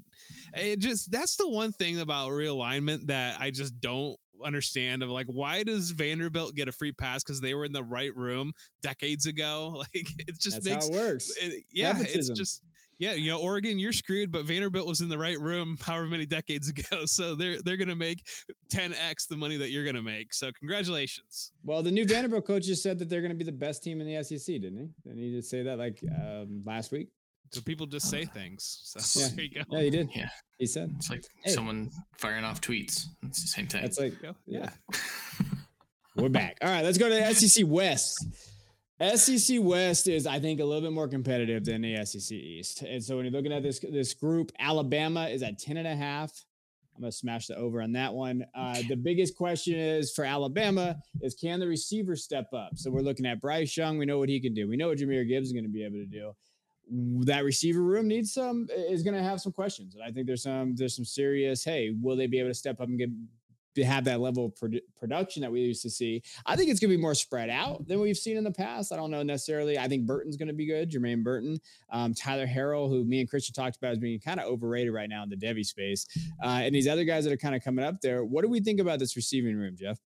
Speaker 3: it. Just that's the one thing about realignment that I just don't understand of like why does Vanderbilt get a free pass because they were in the right room decades ago? Like it just
Speaker 2: That's makes
Speaker 3: how
Speaker 2: it works.
Speaker 3: It, yeah, Nepotism. it's just yeah, you know, Oregon, you're screwed, but Vanderbilt was in the right room however many decades ago. So they're they're gonna make 10x the money that you're gonna make. So congratulations.
Speaker 2: Well, the new Vanderbilt coach just said that they're gonna be the best team in the SEC, didn't he? Didn't he just say that like um, last week?
Speaker 3: So people just say things. So
Speaker 2: yeah. there you go. Yeah, he did.
Speaker 4: Yeah.
Speaker 2: He said
Speaker 4: it's like hey. someone firing off tweets. It's the same thing.
Speaker 2: It's like yeah. We're back. All right, let's go to the SEC West. SEC West is, I think, a little bit more competitive than the SEC East. And so when you're looking at this this group, Alabama is at 10 and a half. I'm to smash the over on that one. Uh, the biggest question is for Alabama is can the receiver step up? So we're looking at Bryce Young. We know what he can do. We know what Jahmyr Gibbs is to be able to do. That receiver room needs some is to have some questions, and I think there's some there's some serious. Hey, will they be able to step up and get have that level of produ- production that we used to see. I think it's going to be more spread out than we've seen in the past. I don't know necessarily. I think Burton's going to be good. Jermaine Burton, um, Tyler Harrell, who me and Christian talked about as being kind of overrated right now in the Devy space, uh, and these other guys that are kind of coming up there. What do we think about this receiving room, Jeff?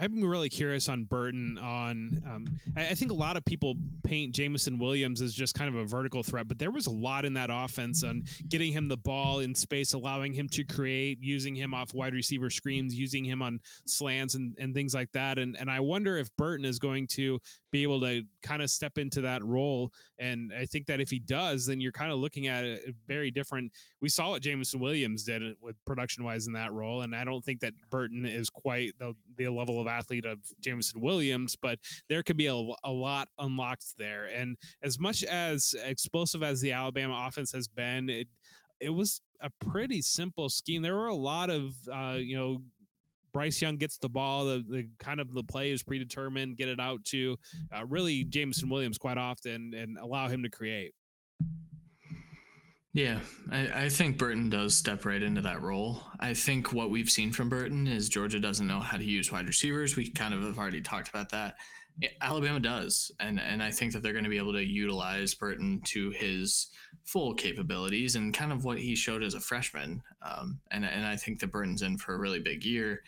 Speaker 3: I'm really curious on Burton. On um, I, I, think a lot of people paint Jameson Williams as just kind of a vertical threat, but there was a lot in that offense on getting him the ball in space, allowing him to create, using him off wide receiver screens, using him on slants and, and things like that. And and I wonder if Burton is going to be able to kind of step into that role. And I think that if he does, then you're kind of looking at a very different. We saw what Jameson Williams did with production wise in that role, and I don't think that Burton is quite the the level of athlete of Jameson Williams, but there could be a, a lot unlocked there. And as much as explosive as the Alabama offense has been, it it was a pretty simple scheme. There were a lot of uh, you know Bryce Young gets the ball, the, the kind of the play is predetermined, get it out to uh, really Jameson Williams quite often and allow him to create.
Speaker 4: Yeah, I, I, think Burton does step right into that role. I think what we've seen from Burton is Georgia doesn't know how to use wide receivers. We kind of have already talked about that. Alabama does, and and I think that they're going to be able to utilize Burton to his full capabilities and kind of what he showed as a freshman. Um, and and I think that Burton's in for a really big year.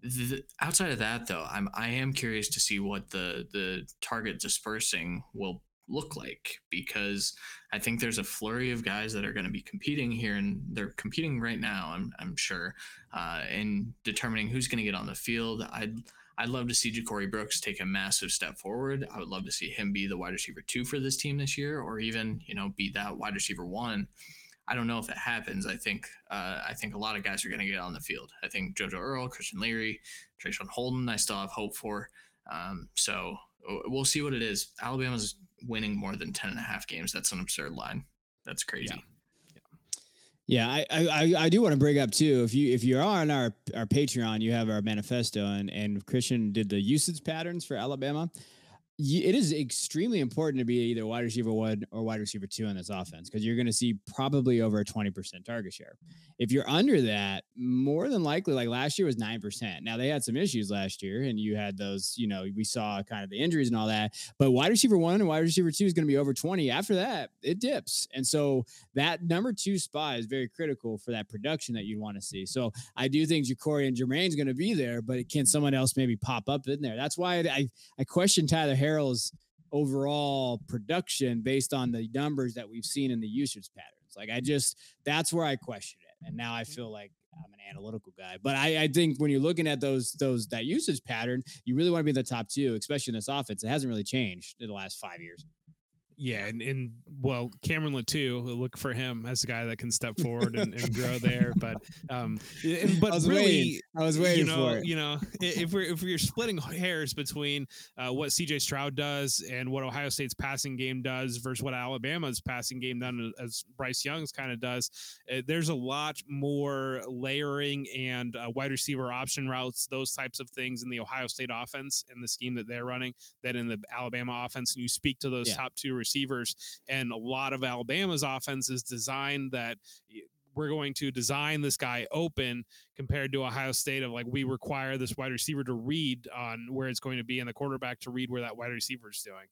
Speaker 4: The, outside of that, though, I'm I am curious to see what the the target dispersing will look like because I think there's a flurry of guys that are going to be competing here, and they're competing right now. I'm I'm sure uh, in determining who's going to get on the field. I'd I'd love to see Ja'Corey Brooks take a massive step forward. I would love to see him be the wide receiver two for this team this year, or even you know be that wide receiver one. I don't know if it happens. I think uh, I think a lot of guys are going to get on the field. I think JoJo Earle, Christian Leary, Traeshon Holden. I still have hope for. Um, so we'll see what it is. Alabama's winning more than 10 and a half games. That's an absurd line. That's crazy.
Speaker 2: Yeah. Yeah, I, I I do want to bring up too. If you if you're on our our Patreon, you have our manifesto, and and Christian did the usage patterns for Alabama it is extremely important to be either wide receiver one or wide receiver two on this offense because you're going to see probably over a 20% target share. If you're under that, more than likely, like last year was 9%. Now they had some issues last year and you had those, you know, we saw kind of the injuries and all that, but wide receiver one and wide receiver two is going to be over 20. After that, it dips. And so that number two spot is very critical for that production that you want to see. So I do think Ja'Corey and Jermaine's going to be there, but can someone else maybe pop up in there? That's why I, I question Tyler Harris Harrell's overall production based on the numbers that we've seen in the usage patterns. Like I just that's where I question it. And now I mm-hmm. feel like I'm an analytical guy. But I, I think when you're looking at those those that usage pattern, you really want to be in the top two, especially in this offense. It hasn't really changed in the last five years.
Speaker 3: Yeah, and, and well, Cameron Latu, look for him as a guy that can step forward and, and grow there. But um, but
Speaker 2: I was
Speaker 3: really,
Speaker 2: waiting. I was waiting
Speaker 3: you know,
Speaker 2: for it.
Speaker 3: You know, if we're if we're splitting hairs between uh, what C.J. Stroud does and what Ohio State's passing game does versus what Alabama's passing game done as Bryce Young's kind of does, uh, there's a lot more layering and uh, wide receiver option routes, those types of things in the Ohio State offense and the scheme that they're running than in the Alabama offense. And you speak to those yeah. top two receivers. And a lot of Alabama's offense is designed that we're going to design this guy open compared to Ohio State of like we require this wide receiver to read on where it's going to be and the quarterback to read where that wide receiver is doing.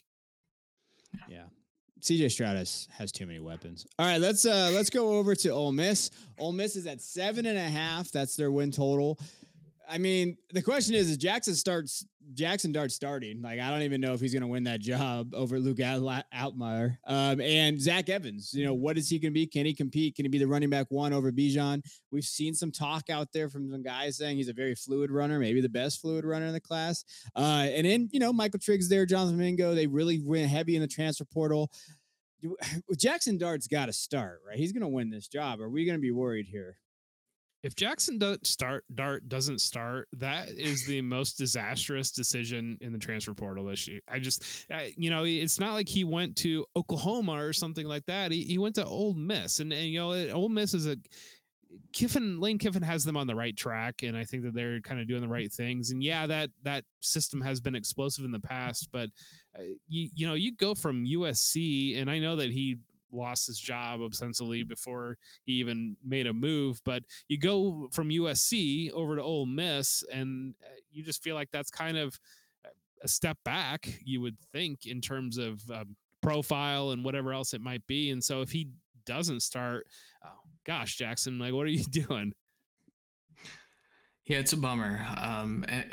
Speaker 2: Yeah. CJ Stroud has, has too many weapons. All right, let's uh let's go over to Ole Miss. Ole Miss is at seven and a half. That's their win total. I mean, the question is, is Jackson starts Jackson Dart starting? Like, I don't even know if he's going to win that job over Luke Altmyer. Um, and Zach Evans, you know, what is he going to be? Can he compete? Can he be the running back one over Bijan? We've seen some talk out there from some guys saying he's a very fluid runner, maybe the best fluid runner in the class. Uh, and then, you know, Michael Triggs there, Jonathan Mingo, they really went heavy in the transfer portal. Jackson Dart's got to start, right? He's going to win this job. Are we going to be worried here?
Speaker 3: If Jackson doesn't start Dart doesn't start, that is the most disastrous decision in the transfer portal issue. I just, I, you know, it's not like he went to Oklahoma or something like that. He, he went to Ole Miss, and, and you know, Ole Miss is a Kiffin Lane Kiffin has them on the right track, and I think that they're kind of doing the right things. And yeah, that that system has been explosive in the past, but uh, you you know you go from USC, and I know that he lost his job ostensibly before he even made a move. But you go from USC over to Ole Miss, and uh, you just feel like that's kind of a step back, you would think, in terms of um, profile and whatever else it might be. And so if he doesn't start, oh, gosh, Jackson, like, what are you doing?
Speaker 4: Yeah, it's a bummer. Um, eh,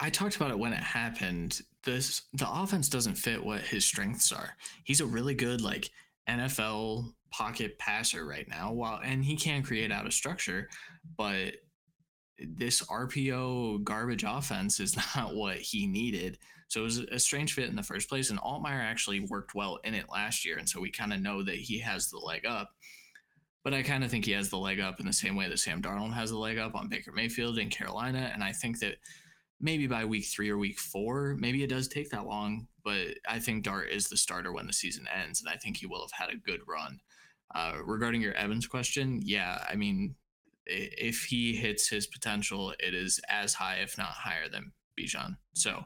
Speaker 4: I talked about it when it happened. This the offense doesn't fit what his strengths are. He's a really good like NFL pocket passer right now. While and he can create out of structure, but this RPO garbage offense is not what he needed. So it was a strange fit in the first place. And Altmyer actually worked well in it last year. And so we kind of know that he has the leg up. But I kind of think he has the leg up in the same way that Sam Darnold has the leg up on Baker Mayfield in Carolina. And I think that maybe by week three or week four, maybe it does take that long but I think Dart is the starter when the season ends, and I think he will have had a good run. Uh, regarding your Evans question, yeah, I mean, if he hits his potential, it is as high, if not higher, than Bijan. So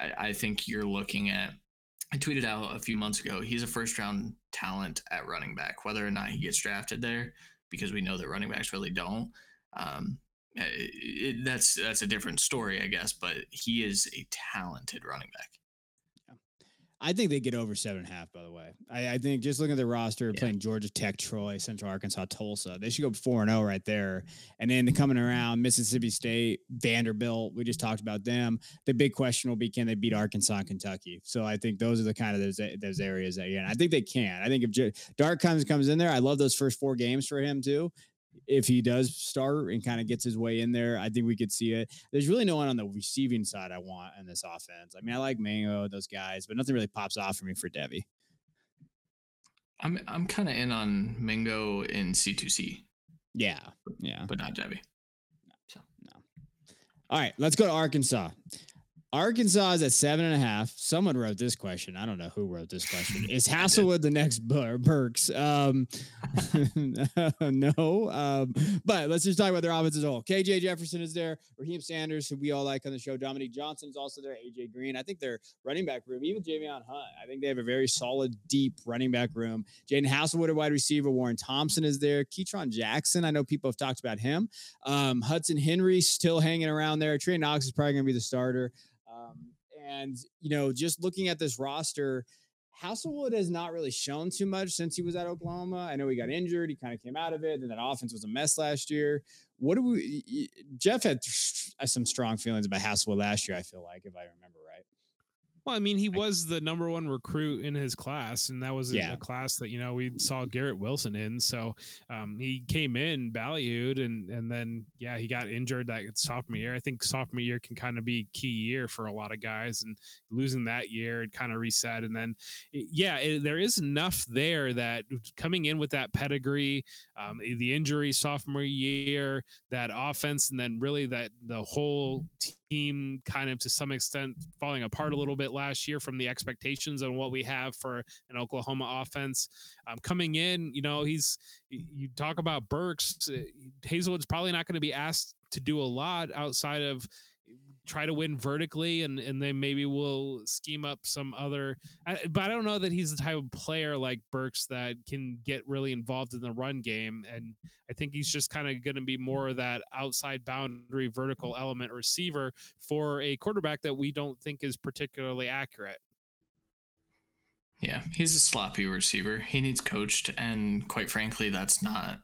Speaker 4: I, I think you're looking at. I tweeted out a few months ago. He's a first round talent at running back. Whether or not he gets drafted there, because we know that running backs really don't. Um, Uh, it, that's that's a different story, I guess. But he is a talented running back.
Speaker 2: I think they get over seven and a half. By the way, I, I think just looking at the roster,
Speaker 4: Yeah.
Speaker 2: playing Georgia Tech, Troy, Central Arkansas, Tulsa, they should go four and zero right there. And then coming around, Mississippi State, Vanderbilt. We just talked about them. The big question will be, can they beat Arkansas and Kentucky? So I think those are the kind of those those areas that yeah, I think they can. I think if J- Dart comes comes in there, I love those first four games for him too. If he does start and kind of gets his way in there, I think we could see it. There's really no one on the receiving side I want in this offense. I mean, I like Mango, those guys, but nothing really pops off for me for Devy.
Speaker 4: I'm I'm kind of in on Mingo in C2C,
Speaker 2: Yeah, yeah.
Speaker 4: but not Devy. No.
Speaker 2: All right, let's go to Arkansas. Arkansas is at seven and a half. Someone wrote this question. I don't know who wrote this question. Is Haselwood the next Bur- Burks? Um, no. Um, but let's just talk about their offense as a whole. KJ Jefferson is there. Raheim Sanders, who we all like on the show. Dominique Johnson is also there. AJ Green. I think their running back room, even Javion Hunt. I think they have a very solid, deep running back room. Jadon Haselwood, a wide receiver. Warren Thompson is there. Ketron Jackson. I know people have talked about him. Um, Hudson Henry still hanging around there. Trey Knox is probably going to be the starter. Um, and you know, just looking at this roster, Haselwood has not really shown too much since he was at Oklahoma. I know he got injured. He kind of came out of it. And that offense was a mess last year. What do we? Jeff had some strong feelings about Haselwood last year. I feel like, if I remember.
Speaker 3: Well, I mean, he was the number one recruit in his class, and that was a,
Speaker 2: Yeah.
Speaker 3: a class that you know we saw Garrett Wilson in. So um, he came in valued, and and then yeah, he got injured that sophomore year. I think sophomore year can kind of be key year for a lot of guys, and losing that year it kind of reset. And then yeah, it, there is enough there that coming in with that pedigree, um, the injury sophomore year, that offense, and then really that the whole team kind of to some extent falling apart a little bit last year from the expectations on what we have for an Oklahoma offense. Um, coming in, you know, he's you talk about Burks, uh, Haselwood's probably not going to be asked to do a lot outside of try to win vertically and and then maybe we'll scheme up some other I, but I don't know that he's the type of player like Burks that can get really involved in the run game and I think he's just kind of going to be more of that outside boundary vertical element receiver for a quarterback that we don't think is particularly accurate.
Speaker 4: Yeah, he's a sloppy receiver. He needs coached, and quite frankly, that's not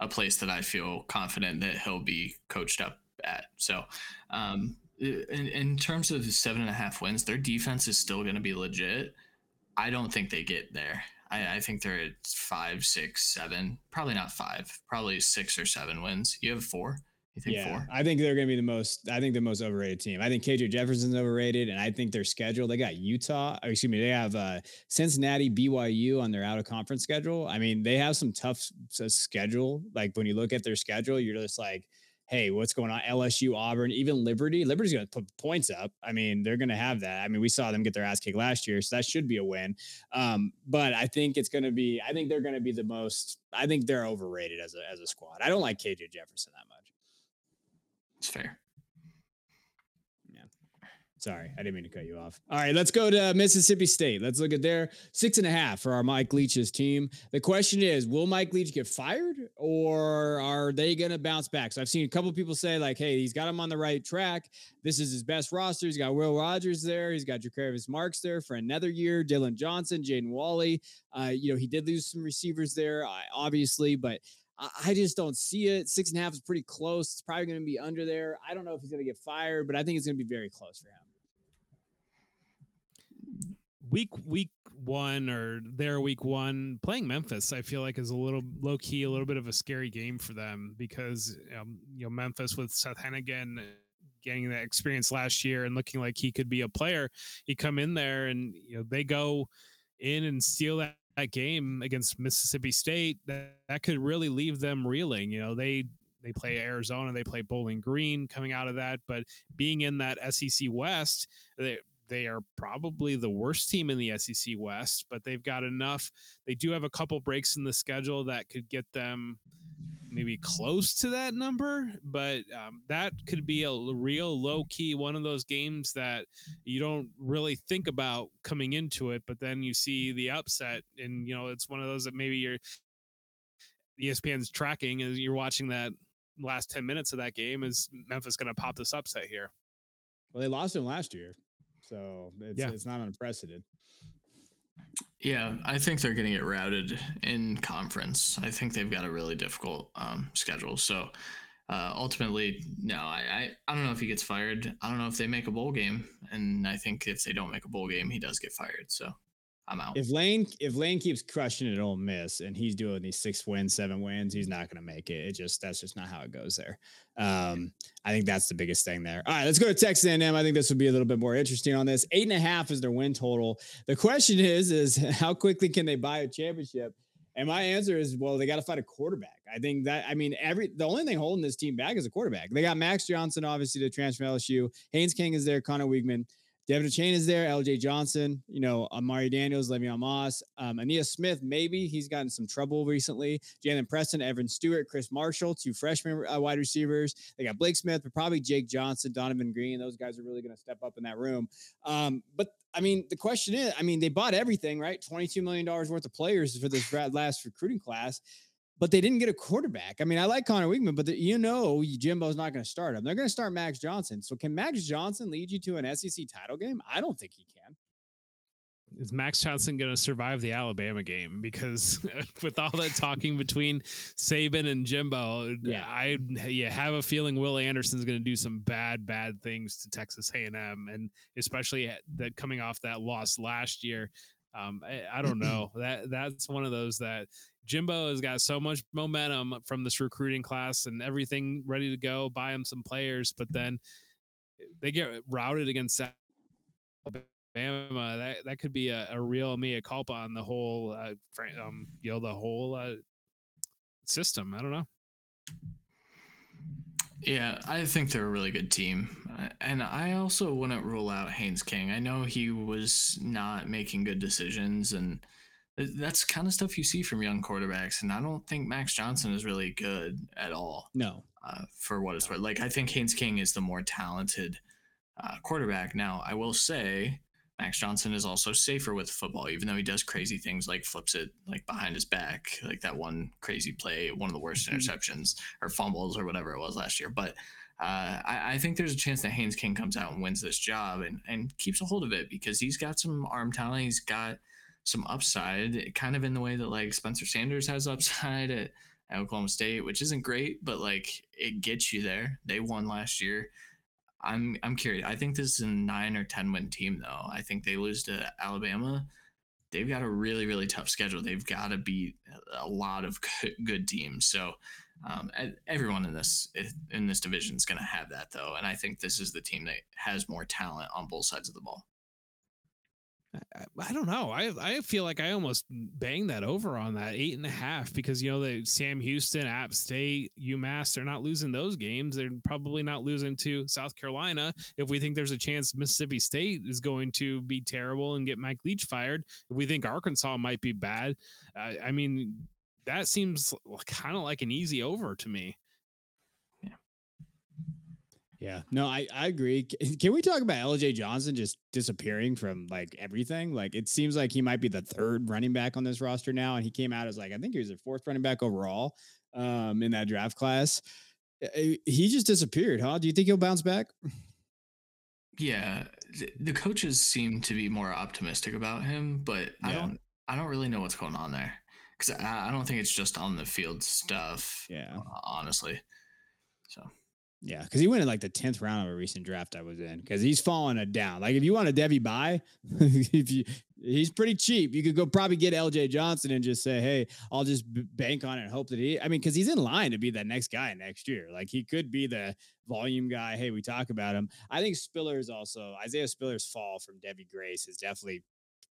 Speaker 4: a place that I feel confident that he'll be coached up at. So, um, in, in terms of seven and a half wins, their defense is still going to be legit. I don't think they get there. I, I think they're at five, six, seven. Probably not five. Probably six or seven wins. You have four. You think
Speaker 2: yeah,
Speaker 4: four?
Speaker 2: I think they're going to be the most. I think the most overrated team. I think KJ Jefferson's overrated, and I think their schedule. They got Utah. Or excuse me, they have uh, Cincinnati, BYU on their out of conference schedule. I mean, they have some tough schedule. Like when you look at their schedule, you're just like, hey, what's going on? LSU, Auburn, even Liberty. Liberty's going to put points up. I mean, they're going to have that. I mean, we saw them get their ass kicked last year, so that should be a win. Um, but I think it's going to be. I think they're going to be the most. I think they're overrated as a as a squad. I don't like KJ Jefferson that much.
Speaker 4: It's fair.
Speaker 2: Sorry, I didn't mean to cut you off. All right, let's go to Mississippi State. Let's look at their six and a half for our Mike Leach's team. The question is, will Mike Leach get fired or are they going to bounce back? So I've seen a couple people say, like, hey, he's got him on the right track. This is his best roster. He's got Will Rogers there. He's got Jacaris Marks there for another year. Dylan Johnson, Jaden Walley. Uh, you know, he did lose some receivers there, uh, obviously, but I just don't see it. Six and a half is pretty close. It's probably going to be under there. I don't know if he's going to get fired, but I think it's going to be very close for him.
Speaker 3: Week week one or their week one playing Memphis, I feel like is a little low key, a little bit of a scary game for them because um, you know Memphis with Seth Henigan getting that experience last year and looking like he could be a player. He come in there and you know they go in and steal that, that game against Mississippi State. That that could really leave them reeling. You know they they play Arizona, they play Bowling Green coming out of that, but being in that SEC West, they they are probably the worst team in the SEC West, but they've got enough. They do have a couple breaks in the schedule that could get them maybe close to that number, but um, that could be a real low key one of those games that you don't really think about coming into it, but then you see the upset, and you know it's one of those that maybe you're ESPN's tracking as you're watching that last 10 minutes of that game is Memphis going to pop this upset here.
Speaker 2: Well, they lost him last year, so it's,
Speaker 3: Yeah.
Speaker 2: it's not unprecedented.
Speaker 4: Yeah, I think they're going to get routed in conference. I think they've got a really difficult um, schedule. So uh, ultimately, no, I, I I don't know if he gets fired. I don't know if they make a bowl game, and I think if they don't make a bowl game, he does get fired. So I'm out.
Speaker 2: If Lane if Lane keeps crushing it Ole Miss and he's doing these six wins, seven wins, he's not going to make it. It just that's just not how it goes there. Um, I think that's the biggest thing there. All right, let's go to Texas A&M. I think this would be a little bit more interesting on this. Eight and a half is their win total. The question is, is how quickly can they buy a championship? And my answer is, well, they got to find a quarterback. I think that I mean every the only thing holding this team back is a quarterback. They got Max Johnson, obviously, to transfer LSU. Haynes King is there, Conner Weigman. Devon Achane is there, LJ Johnson, you know, Amari Daniels, Le'Veon Moss, um, Ainias Smith, maybe he's gotten some trouble recently. Jalen Preston, Evan Stewart, Chris Marshall, two freshman uh, wide receivers. They got Blake Smith, but probably Jake Johnson, Donovan Green. Those guys are really going to step up in that room. Um, but I mean, the question is, I mean, they bought everything, right? $22 million worth of players for this last recruiting class but they didn't get a quarterback. I mean, I like Conner Weigman, but the, you know Jimbo's not going to start him. They're going to start Max Johnson. So can Max Johnson lead you to an SEC title game? I don't think he can.
Speaker 3: Is Max Johnson going to survive the Alabama game? Because with all that talking between Saban and Jimbo,
Speaker 2: Yeah.
Speaker 3: I yeah, have a feeling Will Anderson's going to do some bad, bad things to Texas A&M, and especially that coming off that loss last year. Um, I, I don't know that that's one of those that Jimbo has got so much momentum from this recruiting class and everything ready to go. Buy him some players, but then they get routed against Alabama. That that could be a, a real mea culpa on the whole, uh, um, you know, the whole uh, system. I don't know.
Speaker 4: Yeah, I think they're a really good team. And I also wouldn't rule out Haynes King. I know he was not making good decisions, and that's kind of stuff you see from young quarterbacks. And I don't think Max Johnson is really good at all
Speaker 2: No.
Speaker 4: uh, for what it's worth. Like, I think Haynes King is the more talented uh, quarterback. Now, I will say Max Johnson is also safer with football, even though he does crazy things like flips it like behind his back, like that one crazy play, one of the worst interceptions or fumbles or whatever it was last year. But uh, I, I think there's a chance that Haynes King comes out and wins this job and, and keeps a hold of it because he's got some arm talent. He's got some upside, kind of in the way that like Spencer Sanders has upside at, at Oklahoma State, which isn't great, but like it gets you there. They won last year. I'm I'm curious. I think this is a nine or ten win team though. I think they lose to Alabama. They've got a really really tough schedule. They've got to beat a lot of good, teams. So um, everyone in this in this division is going to have that though, and I think this is the team that has more talent on both sides of the ball.
Speaker 3: I- I don't know. I I feel like I almost banged that over on that eight and a half because you know the Sam Houston, App State, UMass, they're not losing those games. They're probably not losing to South Carolina. If we think there's a chance Mississippi State is going to be terrible and get Mike Leach fired, if we think Arkansas might be bad, uh, I mean that seems kind of like an easy over to me.
Speaker 2: Yeah. No, I, I agree. Can we talk about LJ Johnson just disappearing from like everything? Like it seems like he might be the third running back on this roster now. And he came out as like, I think he was the fourth running back overall um, in that draft class. He just disappeared, huh? Do you think he'll bounce back?
Speaker 4: Yeah, the coaches seem to be more optimistic about him, but I don't I don't really know what's going on there because I, I don't think it's just on the field stuff.
Speaker 2: Yeah.
Speaker 4: honestly. So
Speaker 2: Yeah, because he went in like the tenth round of a recent draft I was in. Because he's falling it down. Like if you want a Devy buy, if you he's pretty cheap, you could go probably get LJ Johnson and just say, hey, I'll just bank on it and hope that he. I mean, because he's in line to be that next guy next year. Like he could be the volume guy. Hey, we talk about him. I think Spiller's also Isaiah Spiller's fall from Devy Grace has definitely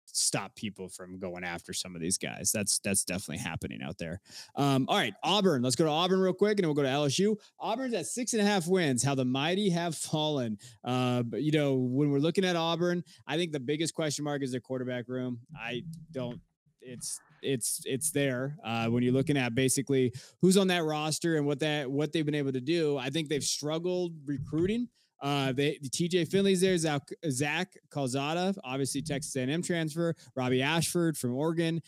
Speaker 2: stop people from going after some of these guys. That's that's definitely happening out there. Um, all right, Auburn. Let's go to Auburn real quick, and then we'll go to LSU. Auburn's at six and a half wins. How the mighty have fallen. Uh, but you know, when we're looking at Auburn, I think the biggest question mark is their quarterback room. I don't. It's it's it's there uh, when you're looking at basically who's on that roster and what that what they've been able to do. I think they've struggled recruiting. Uh, they TJ Finley's there, Zach, Zach Calzada, obviously Texas A&M transfer, Robbie Ashford from Oregon.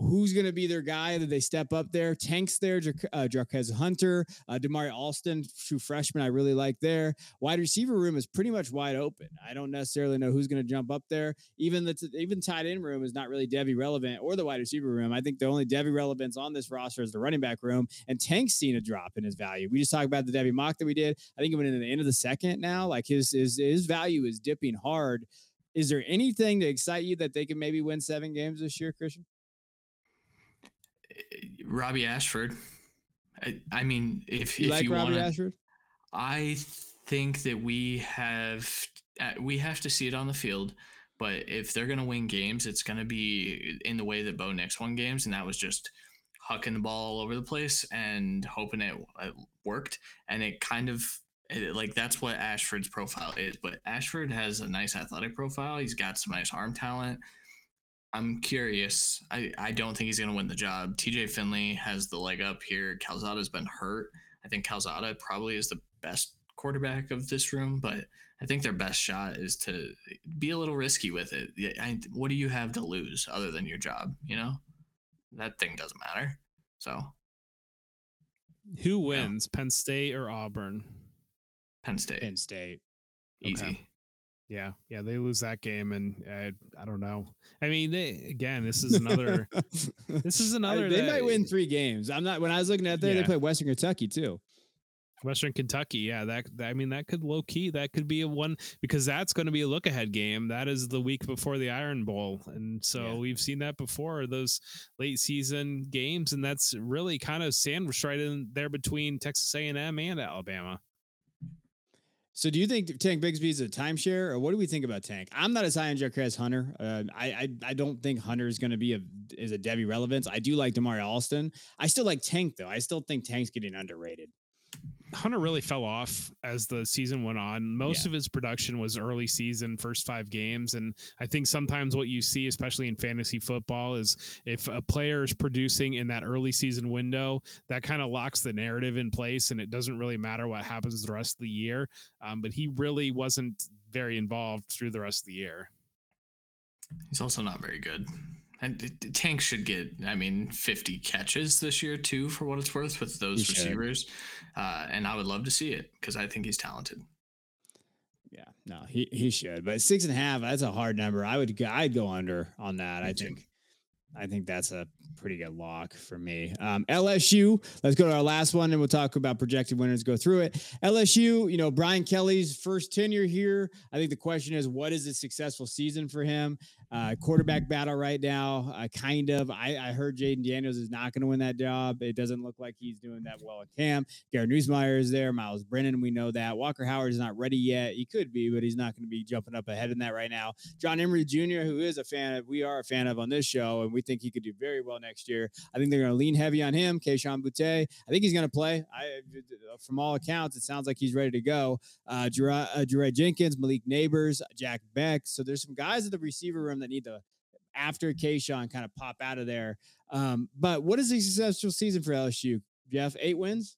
Speaker 2: Who's going to be their guy that they step up there? Tanks there, uh, Hunter, uh, Damari Alston, true freshman. I really like there. Wide receiver room is pretty much wide open. I don't necessarily know who's going to jump up there. Even the t- even tight end room is not really Devy relevant, or the wide receiver room. I think the only Devy relevance on this roster is the running back room. And Tank's seen a drop in his value. We just talked about the Devy mock that we did. I think it went in the end of the second now. Like his his his value is dipping hard. Is there anything to excite you that they can maybe win seven games this year, Christian?
Speaker 4: Robbie Ashford. I, I mean, if
Speaker 2: you
Speaker 4: if
Speaker 2: like
Speaker 4: you
Speaker 2: Robbie
Speaker 4: want
Speaker 2: Ashford,
Speaker 4: I think that we have uh, we have to see it on the field. But if they're gonna win games, it's gonna be in the way that Bo Nix won games, and that was just hucking the ball all over the place and hoping it, it worked. And it kind of it, like that's what Ashford's profile is. But Ashford has a nice athletic profile. He's got some nice arm talent. I'm curious. I, I don't think he's going to win the job. TJ Finley has the leg up here. Calzada's been hurt. I think Calzada probably is the best quarterback of this room, but I think their best shot is to be a little risky with it. I, what do you have to lose other than your job? You know, that thing doesn't matter. So,
Speaker 3: who wins, Penn State or Auburn?
Speaker 4: Penn State.
Speaker 2: Penn State.
Speaker 4: Easy.
Speaker 3: Okay. Yeah, yeah, they lose that game, and uh, I don't know. I mean, they again, this is another. this is another.
Speaker 2: they
Speaker 3: that,
Speaker 2: might win three games. I'm not. When I was looking at there,
Speaker 3: Yeah.
Speaker 2: they play Western Kentucky too.
Speaker 3: Western Kentucky. Yeah, that, that I mean, that could low key. That could be a one because that's going to be a look ahead game. That is the week before the Iron Bowl, and so
Speaker 2: Yeah.
Speaker 3: we've seen that before those late season games, and that's really kind of sandwiched right in there between Texas A and M and Alabama.
Speaker 2: So, do you think Tank Bigsby is a timeshare, or what do we think about Tank? I'm not as high on Jarquez Hunter. Uh, I, I I don't think Hunter is going to be a is a Devy relevance. I do like Damari Alston. I still like Tank though. I still think Tank's getting underrated.
Speaker 3: Hunter really fell off as the season went on. Most
Speaker 2: Yeah.
Speaker 3: of his production was early season, first five games. And I think sometimes what you see, especially in fantasy football, is if a player is producing in that early season window, that kind of locks the narrative in place and it doesn't really matter what happens the rest of the year. Um, but he really wasn't very involved through the rest of the year.
Speaker 4: He's also not very good. And Tank should get, I mean, 50 catches this year too, for what it's worth, with those
Speaker 2: He
Speaker 4: receivers. Uh, and I would love to see it because I think he's talented.
Speaker 2: Yeah, no, he he should. But six and a half, that's a hard number. I would go, I'd go under on that.
Speaker 4: Me
Speaker 2: I
Speaker 4: too.
Speaker 2: think I think that's a pretty good lock for me. Um, LSU, let's go to our last one and we'll talk about projected winners, go through it. LSU, you know, Brian Kelly's first tenure here. I think the question is, what is a successful season for him? Uh, quarterback battle right now, uh, kind of. I, I heard Jayden Daniels is not going to win that job. It doesn't look like he's doing that well at camp. Garrett Nussmeier is there. Myles Brennan, we know that. Walker Howard is not ready yet. He could be, but he's not going to be jumping up ahead in that right now. John Emery Jr., who is a fan of, we are a fan of on this show, and we think he could do very well next year. I think they're going to lean heavy on him. Kayshon Boutte, I think he's going to play. I, from all accounts, it sounds like he's ready to go. Uh, Jaray, uh, Jaray Jenkins, Malik Nabers, Jack Bech. So there's some guys at the receiver room that need to, after Kayshon, kind of pop out of there. Um, but what is a successful season for LSU? Jeff, eight wins.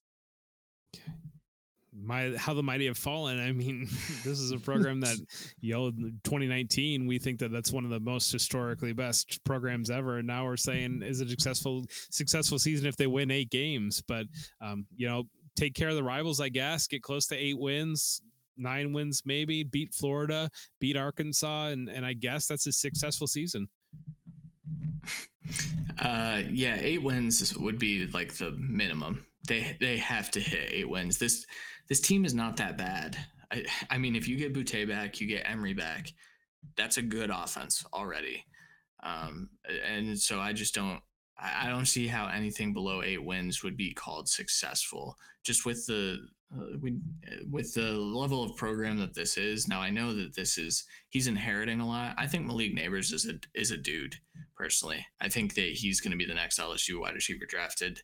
Speaker 3: my how the mighty have fallen. I mean, this is a program that you know, 2019 we think that that's one of the most historically best programs ever, and now we're saying is it a successful successful season if they win eight games? But um, you know, take care of the rivals, I guess, get close to eight wins. Nine wins, maybe beat Florida, beat Arkansas, and and I guess that's a successful season.
Speaker 4: Uh, yeah, eight wins would be like the minimum. They they have to hit eight wins. This this team is not that bad. I I mean, if you get Boutte back, you get Emery back. That's a good offense already. Um, and so I just don't. I don't see how anything below eight wins would be called successful. Just with the uh, we, with the level of program that this is now, I know that this is he's inheriting a lot. I think Malik Nabers is a is a dude personally. I think that he's going to be the next LSU wide receiver drafted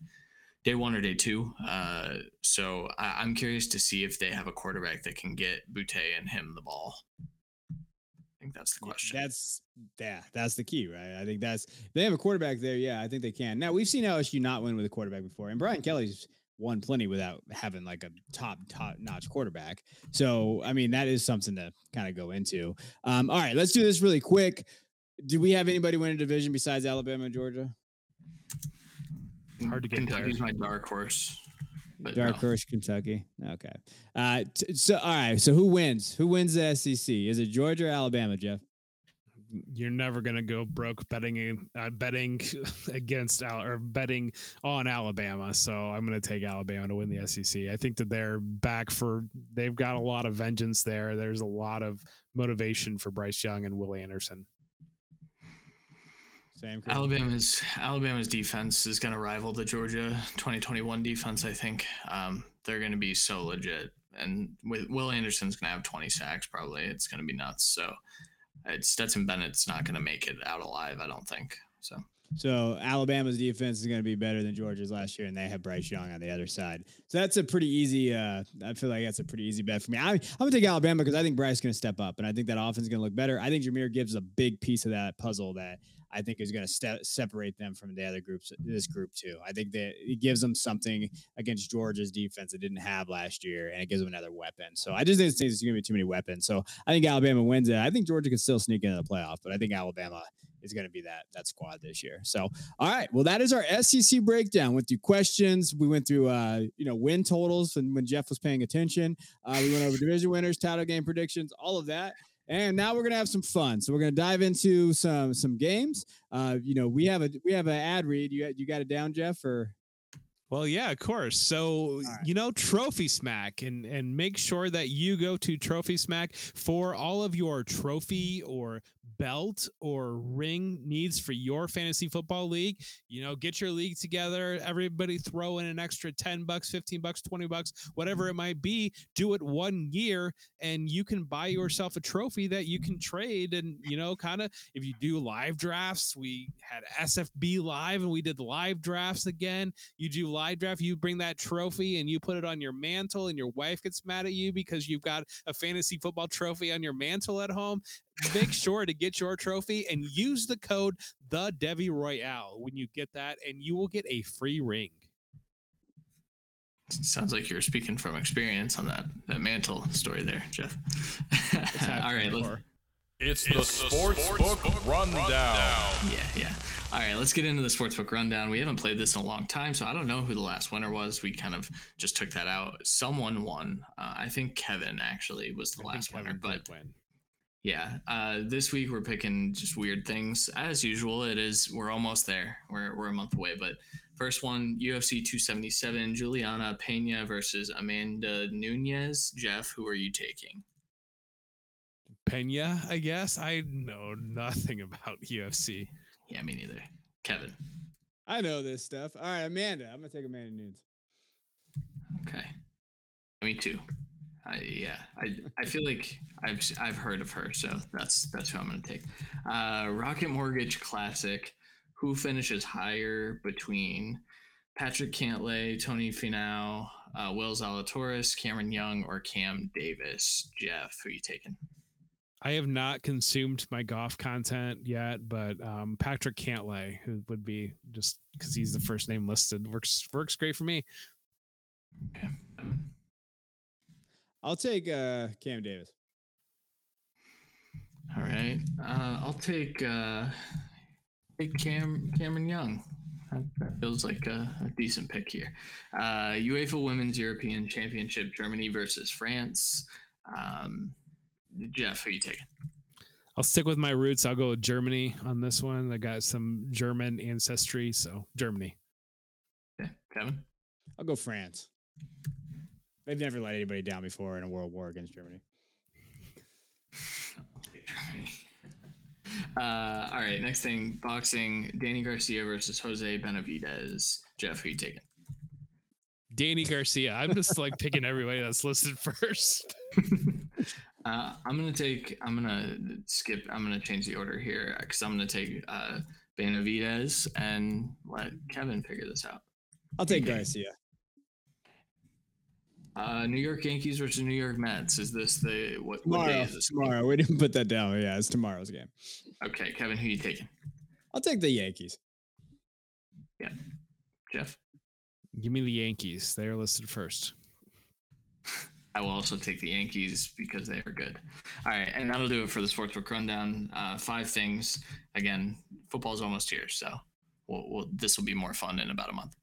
Speaker 4: day one or day two. Uh, so I, I'm curious to see if they have a quarterback that can get Boutte and him the ball. I think that's the question.
Speaker 2: That's yeah, that's the key, right? I think that's they have a quarterback there. Yeah, I think they can. Now we've seen LSU not win with a quarterback before, and Brian Kelly's won plenty without having like a top top notch quarterback. So I mean that is something to kind of go into. Um, all right, let's do this really quick. Do we have anybody win a division besides Alabama and Georgia?
Speaker 3: hard to get
Speaker 4: Kentucky's
Speaker 3: there.
Speaker 4: my dark horse. But
Speaker 2: Dark
Speaker 4: no.
Speaker 2: Horse, Kentucky. Okay. Uh, t- so all right. So who wins? Who wins the SEC? Is it Georgia or Alabama, Jeff?
Speaker 3: You're never gonna go broke betting uh, betting against Al- or betting on Alabama. So I'm gonna take Alabama to win the SEC. I think that they're back for. They've got a lot of vengeance there. There's a lot of motivation for Bryce Young and Will Anderson.
Speaker 2: Same.
Speaker 4: Alabama's Alabama's defense is going to rival the Georgia 2021 defense. I think um, they're going to be so legit, and with Will Anderson's going to have 20 sacks probably. It's going to be nuts. So it's Stetson Bennett's not going to make it out alive. I don't think so.
Speaker 2: So Alabama's defense is going to be better than Georgia's last year, and they have Bryce Young on the other side. So that's a pretty easy. Uh, I feel like that's a pretty easy bet for me. I, I'm going to take Alabama because I think Bryce is going to step up, and I think that offense is going to look better. I think Jahmyr Gibbs a big piece of that puzzle that I think is going to separate them from the other groups. This group too. I think that it gives them something against Georgia's defense that didn't have last year, and it gives them another weapon. So I just think there's going to be too many weapons. So I think Alabama wins it. I think Georgia can still sneak into the playoff, but I think Alabama is going to be that that squad this year. So, all right, well, that is our SEC breakdown. Went through questions. We went through uh, you know win totals, and when Jeff was paying attention, uh, we went over division winners, title game predictions, all of that. And now we're gonna have some fun. So we're gonna dive into some some games. Uh, you know, we have a we have an ad read. You you got it down, Jeff, or
Speaker 3: Well, yeah, of course. So
Speaker 2: right.
Speaker 3: you know, Trophy Smack, and and make sure that you go to Trophy Smack for all of your trophy or belt or ring needs for your fantasy football league. You know, get your league together. Everybody throw in an extra ten bucks, fifteen bucks, twenty bucks, whatever it might be. Do it one year, and you can buy yourself a trophy that you can trade. And you know, kind of if you do live drafts, we had SFB live, and we did live drafts again you do live draft, you bring that trophy and you put it on your mantle, and your wife gets mad at you because you've got a fantasy football trophy on your mantle at home. Make sure to get your trophy and use the code the Devy Royale when you get that, and you will get a free ring.
Speaker 4: Sounds like you're speaking from experience on that that mantle story there, Jeff. All right, let's,
Speaker 1: It's, the, sports book Rundown.
Speaker 4: yeah, yeah. All right, let's get into the sports book rundown. We haven't played this in a long time, so I don't know who the last winner was. We kind of just took that out. Someone won. Uh, I think Kevin actually was the
Speaker 3: I
Speaker 4: last winner, but
Speaker 3: did win.
Speaker 4: Yeah. Uh, this week we're picking just weird things. As usual, it is we're almost there. We're we're a month away. But first one, UFC 277, Juliana Pena versus Amanda Nunes. Jeff, who are you taking?
Speaker 3: Pena, I guess. I know nothing about UFC.
Speaker 4: Yeah, me neither. Kevin.
Speaker 2: I know this stuff. All right, Amanda. I'm gonna take Amanda Nunes.
Speaker 4: Okay. Me too. I, yeah, I I feel like I've I've heard of her, so that's that's who I'm gonna take. Uh, Rocket Mortgage Classic. Who finishes higher between Patrick Cantlay, Tony Finau, uh, Will Zalatoris, Cameron Young, or Cam Davis? Jeff, who are you taking?
Speaker 3: I have not consumed my golf content yet, but um, Patrick Cantlay who would be just because he's the first name listed works works great for me.
Speaker 4: Okay.
Speaker 2: I'll take uh, Cam Davis.
Speaker 4: All right. Uh, I'll take uh, take Cam Cameron Young. That, that feels like a, a decent pick here. Uh, UEFA Women's European Championship, Germany versus France. Um, Jeff, who are you taking?
Speaker 3: I'll stick with my roots. I'll go with Germany on this one. I got some German ancestry, so Germany.
Speaker 4: Okay. Kevin.
Speaker 2: I'll go France. They've never let anybody down before in a world war against Germany.
Speaker 4: Uh, all right. Next thing, boxing: Danny Garcia versus Jose Benavidez. Jeff, who you taking?
Speaker 3: Danny Garcia. I'm just like picking everybody that's listed first.
Speaker 4: Uh, I'm gonna take. I'm gonna skip. I'm gonna change the order here because I'm gonna take uh, Benavidez and let Kevin figure this out.
Speaker 2: I'll take
Speaker 4: Okay.
Speaker 2: Garcia.
Speaker 4: Uh, New York Yankees versus New York Mets. Is this the what, what day
Speaker 2: Tomorrow.
Speaker 4: is this?
Speaker 2: Tomorrow. We didn't put that down. Yeah, it's tomorrow's game.
Speaker 4: Okay, Kevin, who are you taking?
Speaker 2: I'll take the Yankees.
Speaker 4: Yeah, Jeff.
Speaker 3: Give me the Yankees. They are listed first.
Speaker 4: I will also take the Yankees because they are good. All right, and that'll do it for the sportsbook rundown. Uh, five things. Again, football's almost here, so we'll, we'll, this will be more fun in about a month.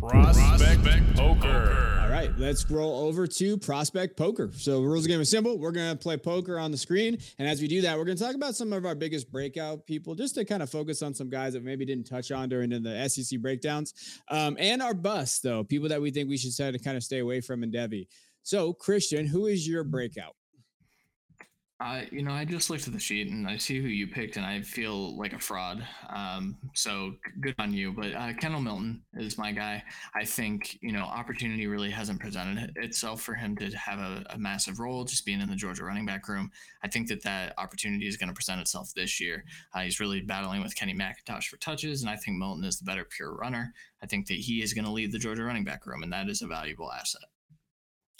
Speaker 1: Prospect Poker.
Speaker 2: All right, let's roll over to prospect poker. So the rules of the game are simple. We're gonna play poker on the screen, and as we do that, we're gonna talk about some of our biggest breakout people, just to kind of focus on some guys that maybe didn't touch on during the SEC breakdowns, um, and our busts though, people that we think we should try to kind of stay away from in Devy. So Christian, who is your breakout?
Speaker 4: I, you know, I just looked at the sheet and I see who you picked, and I feel like a fraud. Um, so good on you. But uh, Kendall Milton is my guy. I think you know opportunity really hasn't presented itself for him to have a, a massive role, just being in the Georgia running back room. I think that that opportunity is going to present itself this year. Uh, he's really battling with Kenny McIntosh for touches, and I think Milton is the better pure runner. I think that he is going to lead the Georgia running back room, and that is a valuable asset.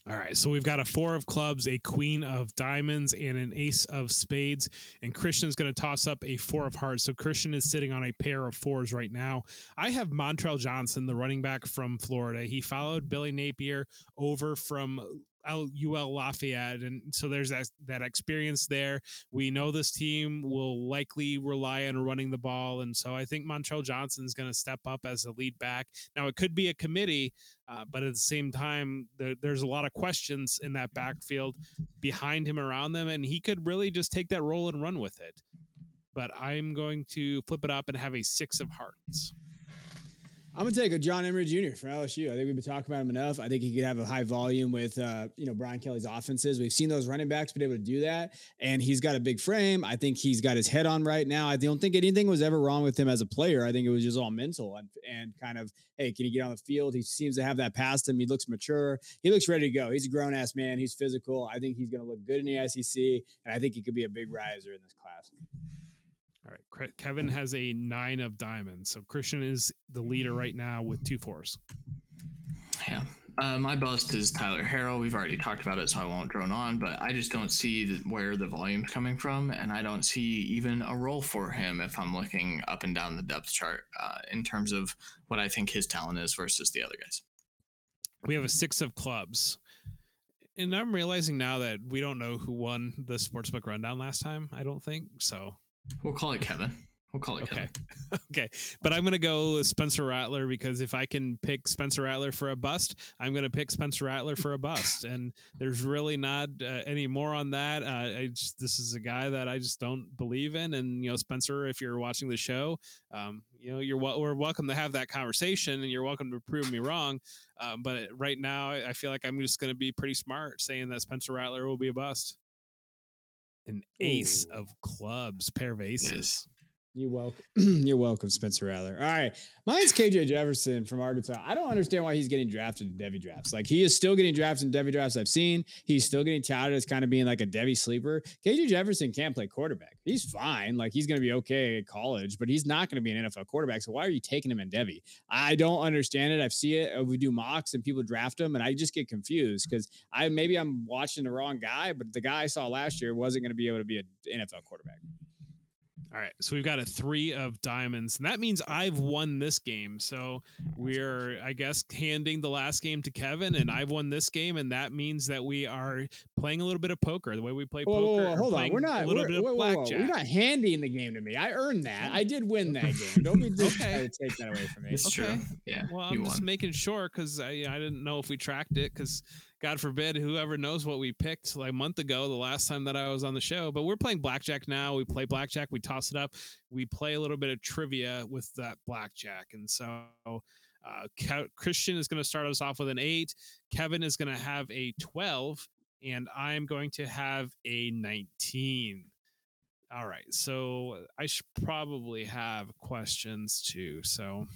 Speaker 3: All right, so we've got a four of clubs, a queen of diamonds, and an ace of spades. And Christian's going to toss up a four of hearts. So Christian is sitting on a pair of fours right now. I have Montrell Johnson, the running back from Florida. He followed Billy Napier over from UL Lafayette, and so there's that that experience there. We know this team will likely rely on running the ball, and so I think Montrell Johnson is going to step up as a lead back. Now it could be a committee, uh, but at the same time, there, there's a lot of questions in that backfield behind him, around them, and he could really just take that role and run with it. But I'm going to flip it up and have a six of hearts.
Speaker 2: I'm gonna take a John Emery Jr. from LSU. I think we've been talking about him enough. I think he could have a high volume with uh, you know Brian Kelly's offenses. We've seen those running backs be able to do that, and he's got a big frame. I think he's got his head on right now. I don't think anything was ever wrong with him as a player. I think it was just all mental and and kind of hey, can he get on the field? He seems to have that past him. He looks mature. He looks ready to go. He's a grown ass man. He's physical. I think he's gonna look good in the SEC, and I think he could be a big riser in this class.
Speaker 3: All right. Kevin has a nine of diamonds. So Christian is the leader right now with two fours.
Speaker 4: Yeah. Uh, my bust is Tyler Harrell. We've already talked about it, so I won't drone on, but I just don't see where the volume's coming from, and I don't see even a role for him if I'm looking up and down the depth chart uh, in terms of what I think his talent is versus the other guys.
Speaker 3: We have a six of clubs. And I'm realizing now that we don't know who won the sportsbook rundown last time. I don't think so.
Speaker 4: We'll call it Kevin. We'll call it
Speaker 3: okay.
Speaker 4: Kevin.
Speaker 3: okay. But I'm going to go Spencer Rattler because if I can pick Spencer Rattler for a bust, I'm going to pick Spencer Rattler for a bust. and there's really not uh, any more on that. Uh, I just, this is a guy that I just don't believe in. And, you know, Spencer, if you're watching the show, um, you know, you're we're welcome to have that conversation and you're welcome to prove me wrong. Um, but right now, I feel like I'm just going to be pretty smart saying that Spencer Rattler will be a bust an ace Ooh. of clubs, pair of aces. Yes.
Speaker 2: You're welcome. You're welcome, Spencer Rattler. All right. Mine's KJ Jefferson from Arkansas. I don't understand why he's getting drafted in Devy drafts. Like he is still getting drafted in Devy drafts I've seen. He's still getting touted as kind of being like a Devy sleeper. KJ Jefferson can't play quarterback. He's fine. Like he's going to be okay at college, but he's not going to be an NFL quarterback. So why are you taking him in Devy? I don't understand it. I've seen it. Uh, we do mocks and people draft him, and I just get confused because I maybe I'm watching the wrong guy, but the guy I saw last year wasn't going to be able to be an NFL quarterback.
Speaker 3: All right, so we've got a three of diamonds, and that means I've won this game. So we're, I guess, handing the last game to Kevin, and I've won this game, and that means that we are playing a little bit of poker. The way we play whoa, poker.
Speaker 2: Whoa, whoa, hold on, we're not. A little we're, bit of whoa, blackjack. We're not handing the game to me. I earned that. I did win that game. Don't be just okay. to take that away from me.
Speaker 4: It's okay. true. Yeah.
Speaker 3: Well, I'm just making sure because I, I didn't know if we tracked it because God forbid, whoever knows what we picked like a month ago, the last time that I was on the show. But we're playing blackjack now. We play blackjack. We toss it up. We play a little bit of trivia with that blackjack. And so uh, Christian is going to start us off with an eight. Kevin is going to have a 12. And I'm going to have a 19. All right. So I should probably have questions too. So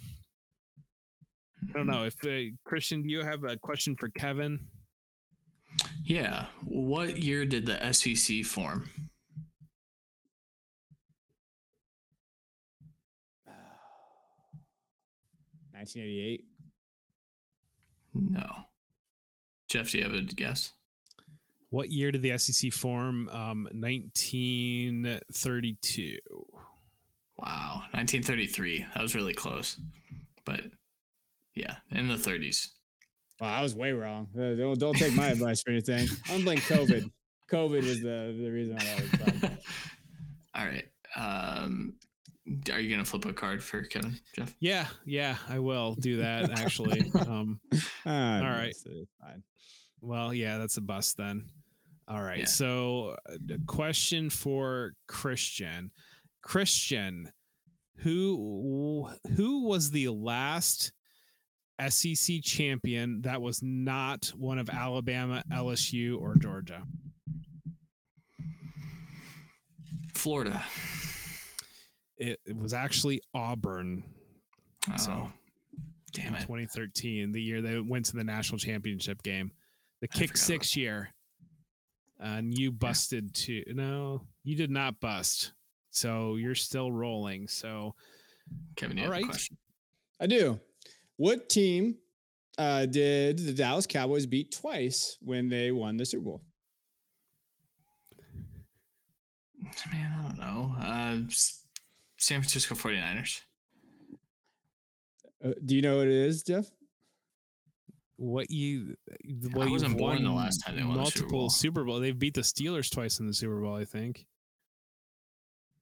Speaker 3: I don't know if uh, Christian, do you have a question for Kevin?
Speaker 4: Yeah. What year did the SEC form?
Speaker 2: Nineteen eighty-eight.
Speaker 4: No. Jeff, do you have a guess?
Speaker 3: What year did the SEC form? Um, 1932.
Speaker 4: Wow, 1933. That was really close, but yeah, in the 30s.
Speaker 2: Well, I was way wrong. Uh, don't, don't take my advice for anything. I'm blaming COVID. COVID was the, the reason why I was
Speaker 4: All right. Um, Are you gonna flip a card for Kevin, Jeff?
Speaker 3: Yeah, yeah, I will do that actually. um,
Speaker 2: Ah,
Speaker 3: All right.
Speaker 2: uh, fine.
Speaker 3: well, yeah, that's a bust then. All right.
Speaker 4: Yeah.
Speaker 3: So, uh, the question for Christian. Christian, who who was the last SEC champion that was not one of Alabama, LSU, or Georgia?
Speaker 4: Florida.
Speaker 3: It, it was actually Auburn.
Speaker 4: Oh,
Speaker 3: So,
Speaker 4: damn it.
Speaker 3: 2013, the year they went to the national championship game, the
Speaker 4: I
Speaker 3: kick
Speaker 4: forgot
Speaker 3: six year. And you busted too. No, you did not bust. So you're still rolling. So
Speaker 4: Kevin, you
Speaker 3: All
Speaker 4: have a question.
Speaker 2: I do. What team uh, did the Dallas Cowboys beat twice when they won the Super Bowl?
Speaker 4: Man, I don't know. Uh, San Francisco 49ers.
Speaker 2: Uh, do you know what it is, Jeff?
Speaker 3: what you
Speaker 4: I
Speaker 3: well,
Speaker 4: wasn't
Speaker 3: you've
Speaker 4: born the last time they won the Super
Speaker 3: multiple
Speaker 4: Bowl.
Speaker 3: Super Bowl. They've beat the Steelers twice in the Super Bowl, I think.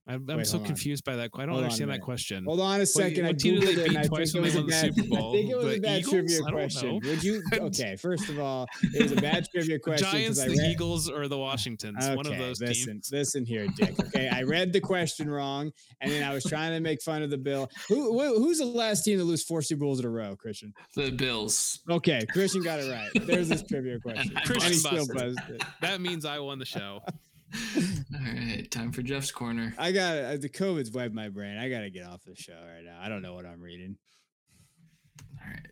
Speaker 3: I'm, I'm
Speaker 2: Wait,
Speaker 3: so
Speaker 2: hold on.
Speaker 3: confused by that. I don't
Speaker 2: Hold
Speaker 3: understand that question.
Speaker 2: Hold on a second. I
Speaker 3: what team did they beat twice
Speaker 2: think
Speaker 3: when
Speaker 2: it
Speaker 3: they
Speaker 2: was a
Speaker 3: won the
Speaker 2: bad.
Speaker 3: Super Bowl?
Speaker 2: I think it was
Speaker 3: The
Speaker 2: a bad
Speaker 3: Eagles?
Speaker 2: trivia question.
Speaker 3: know.
Speaker 2: Would you? Okay, first of all, it was a bad trivia question. 'cause
Speaker 3: Giants,
Speaker 2: I
Speaker 3: the
Speaker 2: read-
Speaker 3: Eagles, or the Washingtons. one of
Speaker 2: Okay,
Speaker 3: those
Speaker 2: listen,
Speaker 3: teams.
Speaker 2: listen here, Dick. Okay, I read the question wrong, and then I was trying to make fun of the bill. Who, who who's the last team to lose four Super Bowls in a row, Christian?
Speaker 4: The Bills.
Speaker 2: Okay, Christian got it right. There's this trivia question.
Speaker 4: I
Speaker 2: And he
Speaker 3: Christian
Speaker 2: still
Speaker 3: busted.
Speaker 2: buzzed it.
Speaker 3: That means I won the show.
Speaker 4: All right, time for Jeff's corner.
Speaker 2: I got uh, the COVID's wiped my brain. I got to get off the show right now. I don't know what I'm reading.
Speaker 4: All right,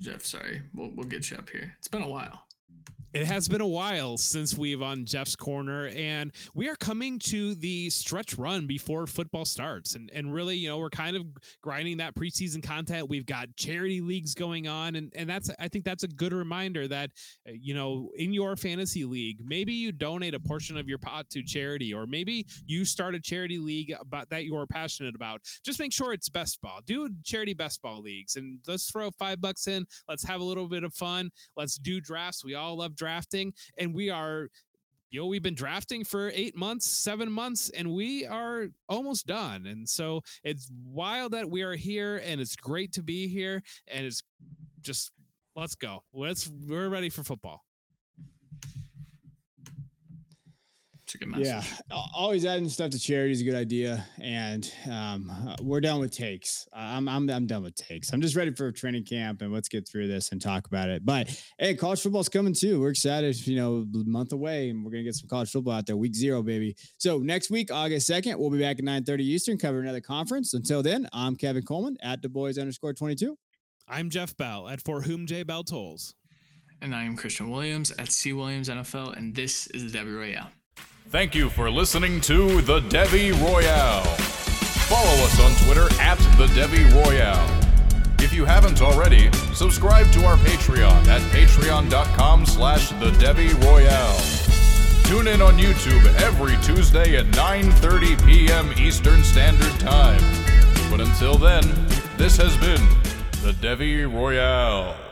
Speaker 4: Jeff. Sorry, we'll we'll get you up here. It's been a while.
Speaker 3: It has been a while since we've on Jeff's corner, and we are coming to the stretch run before football starts. And and really, you know, we're kind of grinding that preseason content. We've got charity leagues going on, and and that's I think that's a good reminder that uh, you know in your fantasy league, maybe you donate a portion of your pot to charity, or maybe you start a charity league about that you're passionate about. Just make sure it's best ball. Do charity best ball leagues, and let's throw five bucks in. Let's have a little bit of fun. Let's do drafts. We all love drafting, and we are. You know, we've been drafting for eight months, seven months, and we are almost done. And so it's wild that we are here, and it's great to be here. And it's just let's go. Let's we're ready for football.
Speaker 4: It's a good message.
Speaker 2: Yeah, always adding stuff to charity is a good idea, and um, uh, we're done with takes. I'm I'm I'm done with takes. I'm just ready for training camp, and let's get through this and talk about it. But hey, college football's coming too. We're excited. You know, a month away, and we're gonna get some college football out there. Week zero, baby. So next week, August second, we'll be back at 9:30 Eastern, cover another conference. Until then, I'm Kevin Coleman at Daboys underscore 22.
Speaker 3: I'm Jeff Bell at For Whom J Bell Tolls.
Speaker 4: And I am Christian Williams at C Williams NFL, and this is the Devy Royale.
Speaker 1: Thank you for listening to the Devy Royale. Follow us on Twitter at the Devy Royale. If you haven't already, subscribe to our Patreon at patreon.com slash the Devy Royale. Tune in on YouTube every Tuesday at 9.30 p.m. Eastern Standard Time. But until then, this has been the Devy Royale.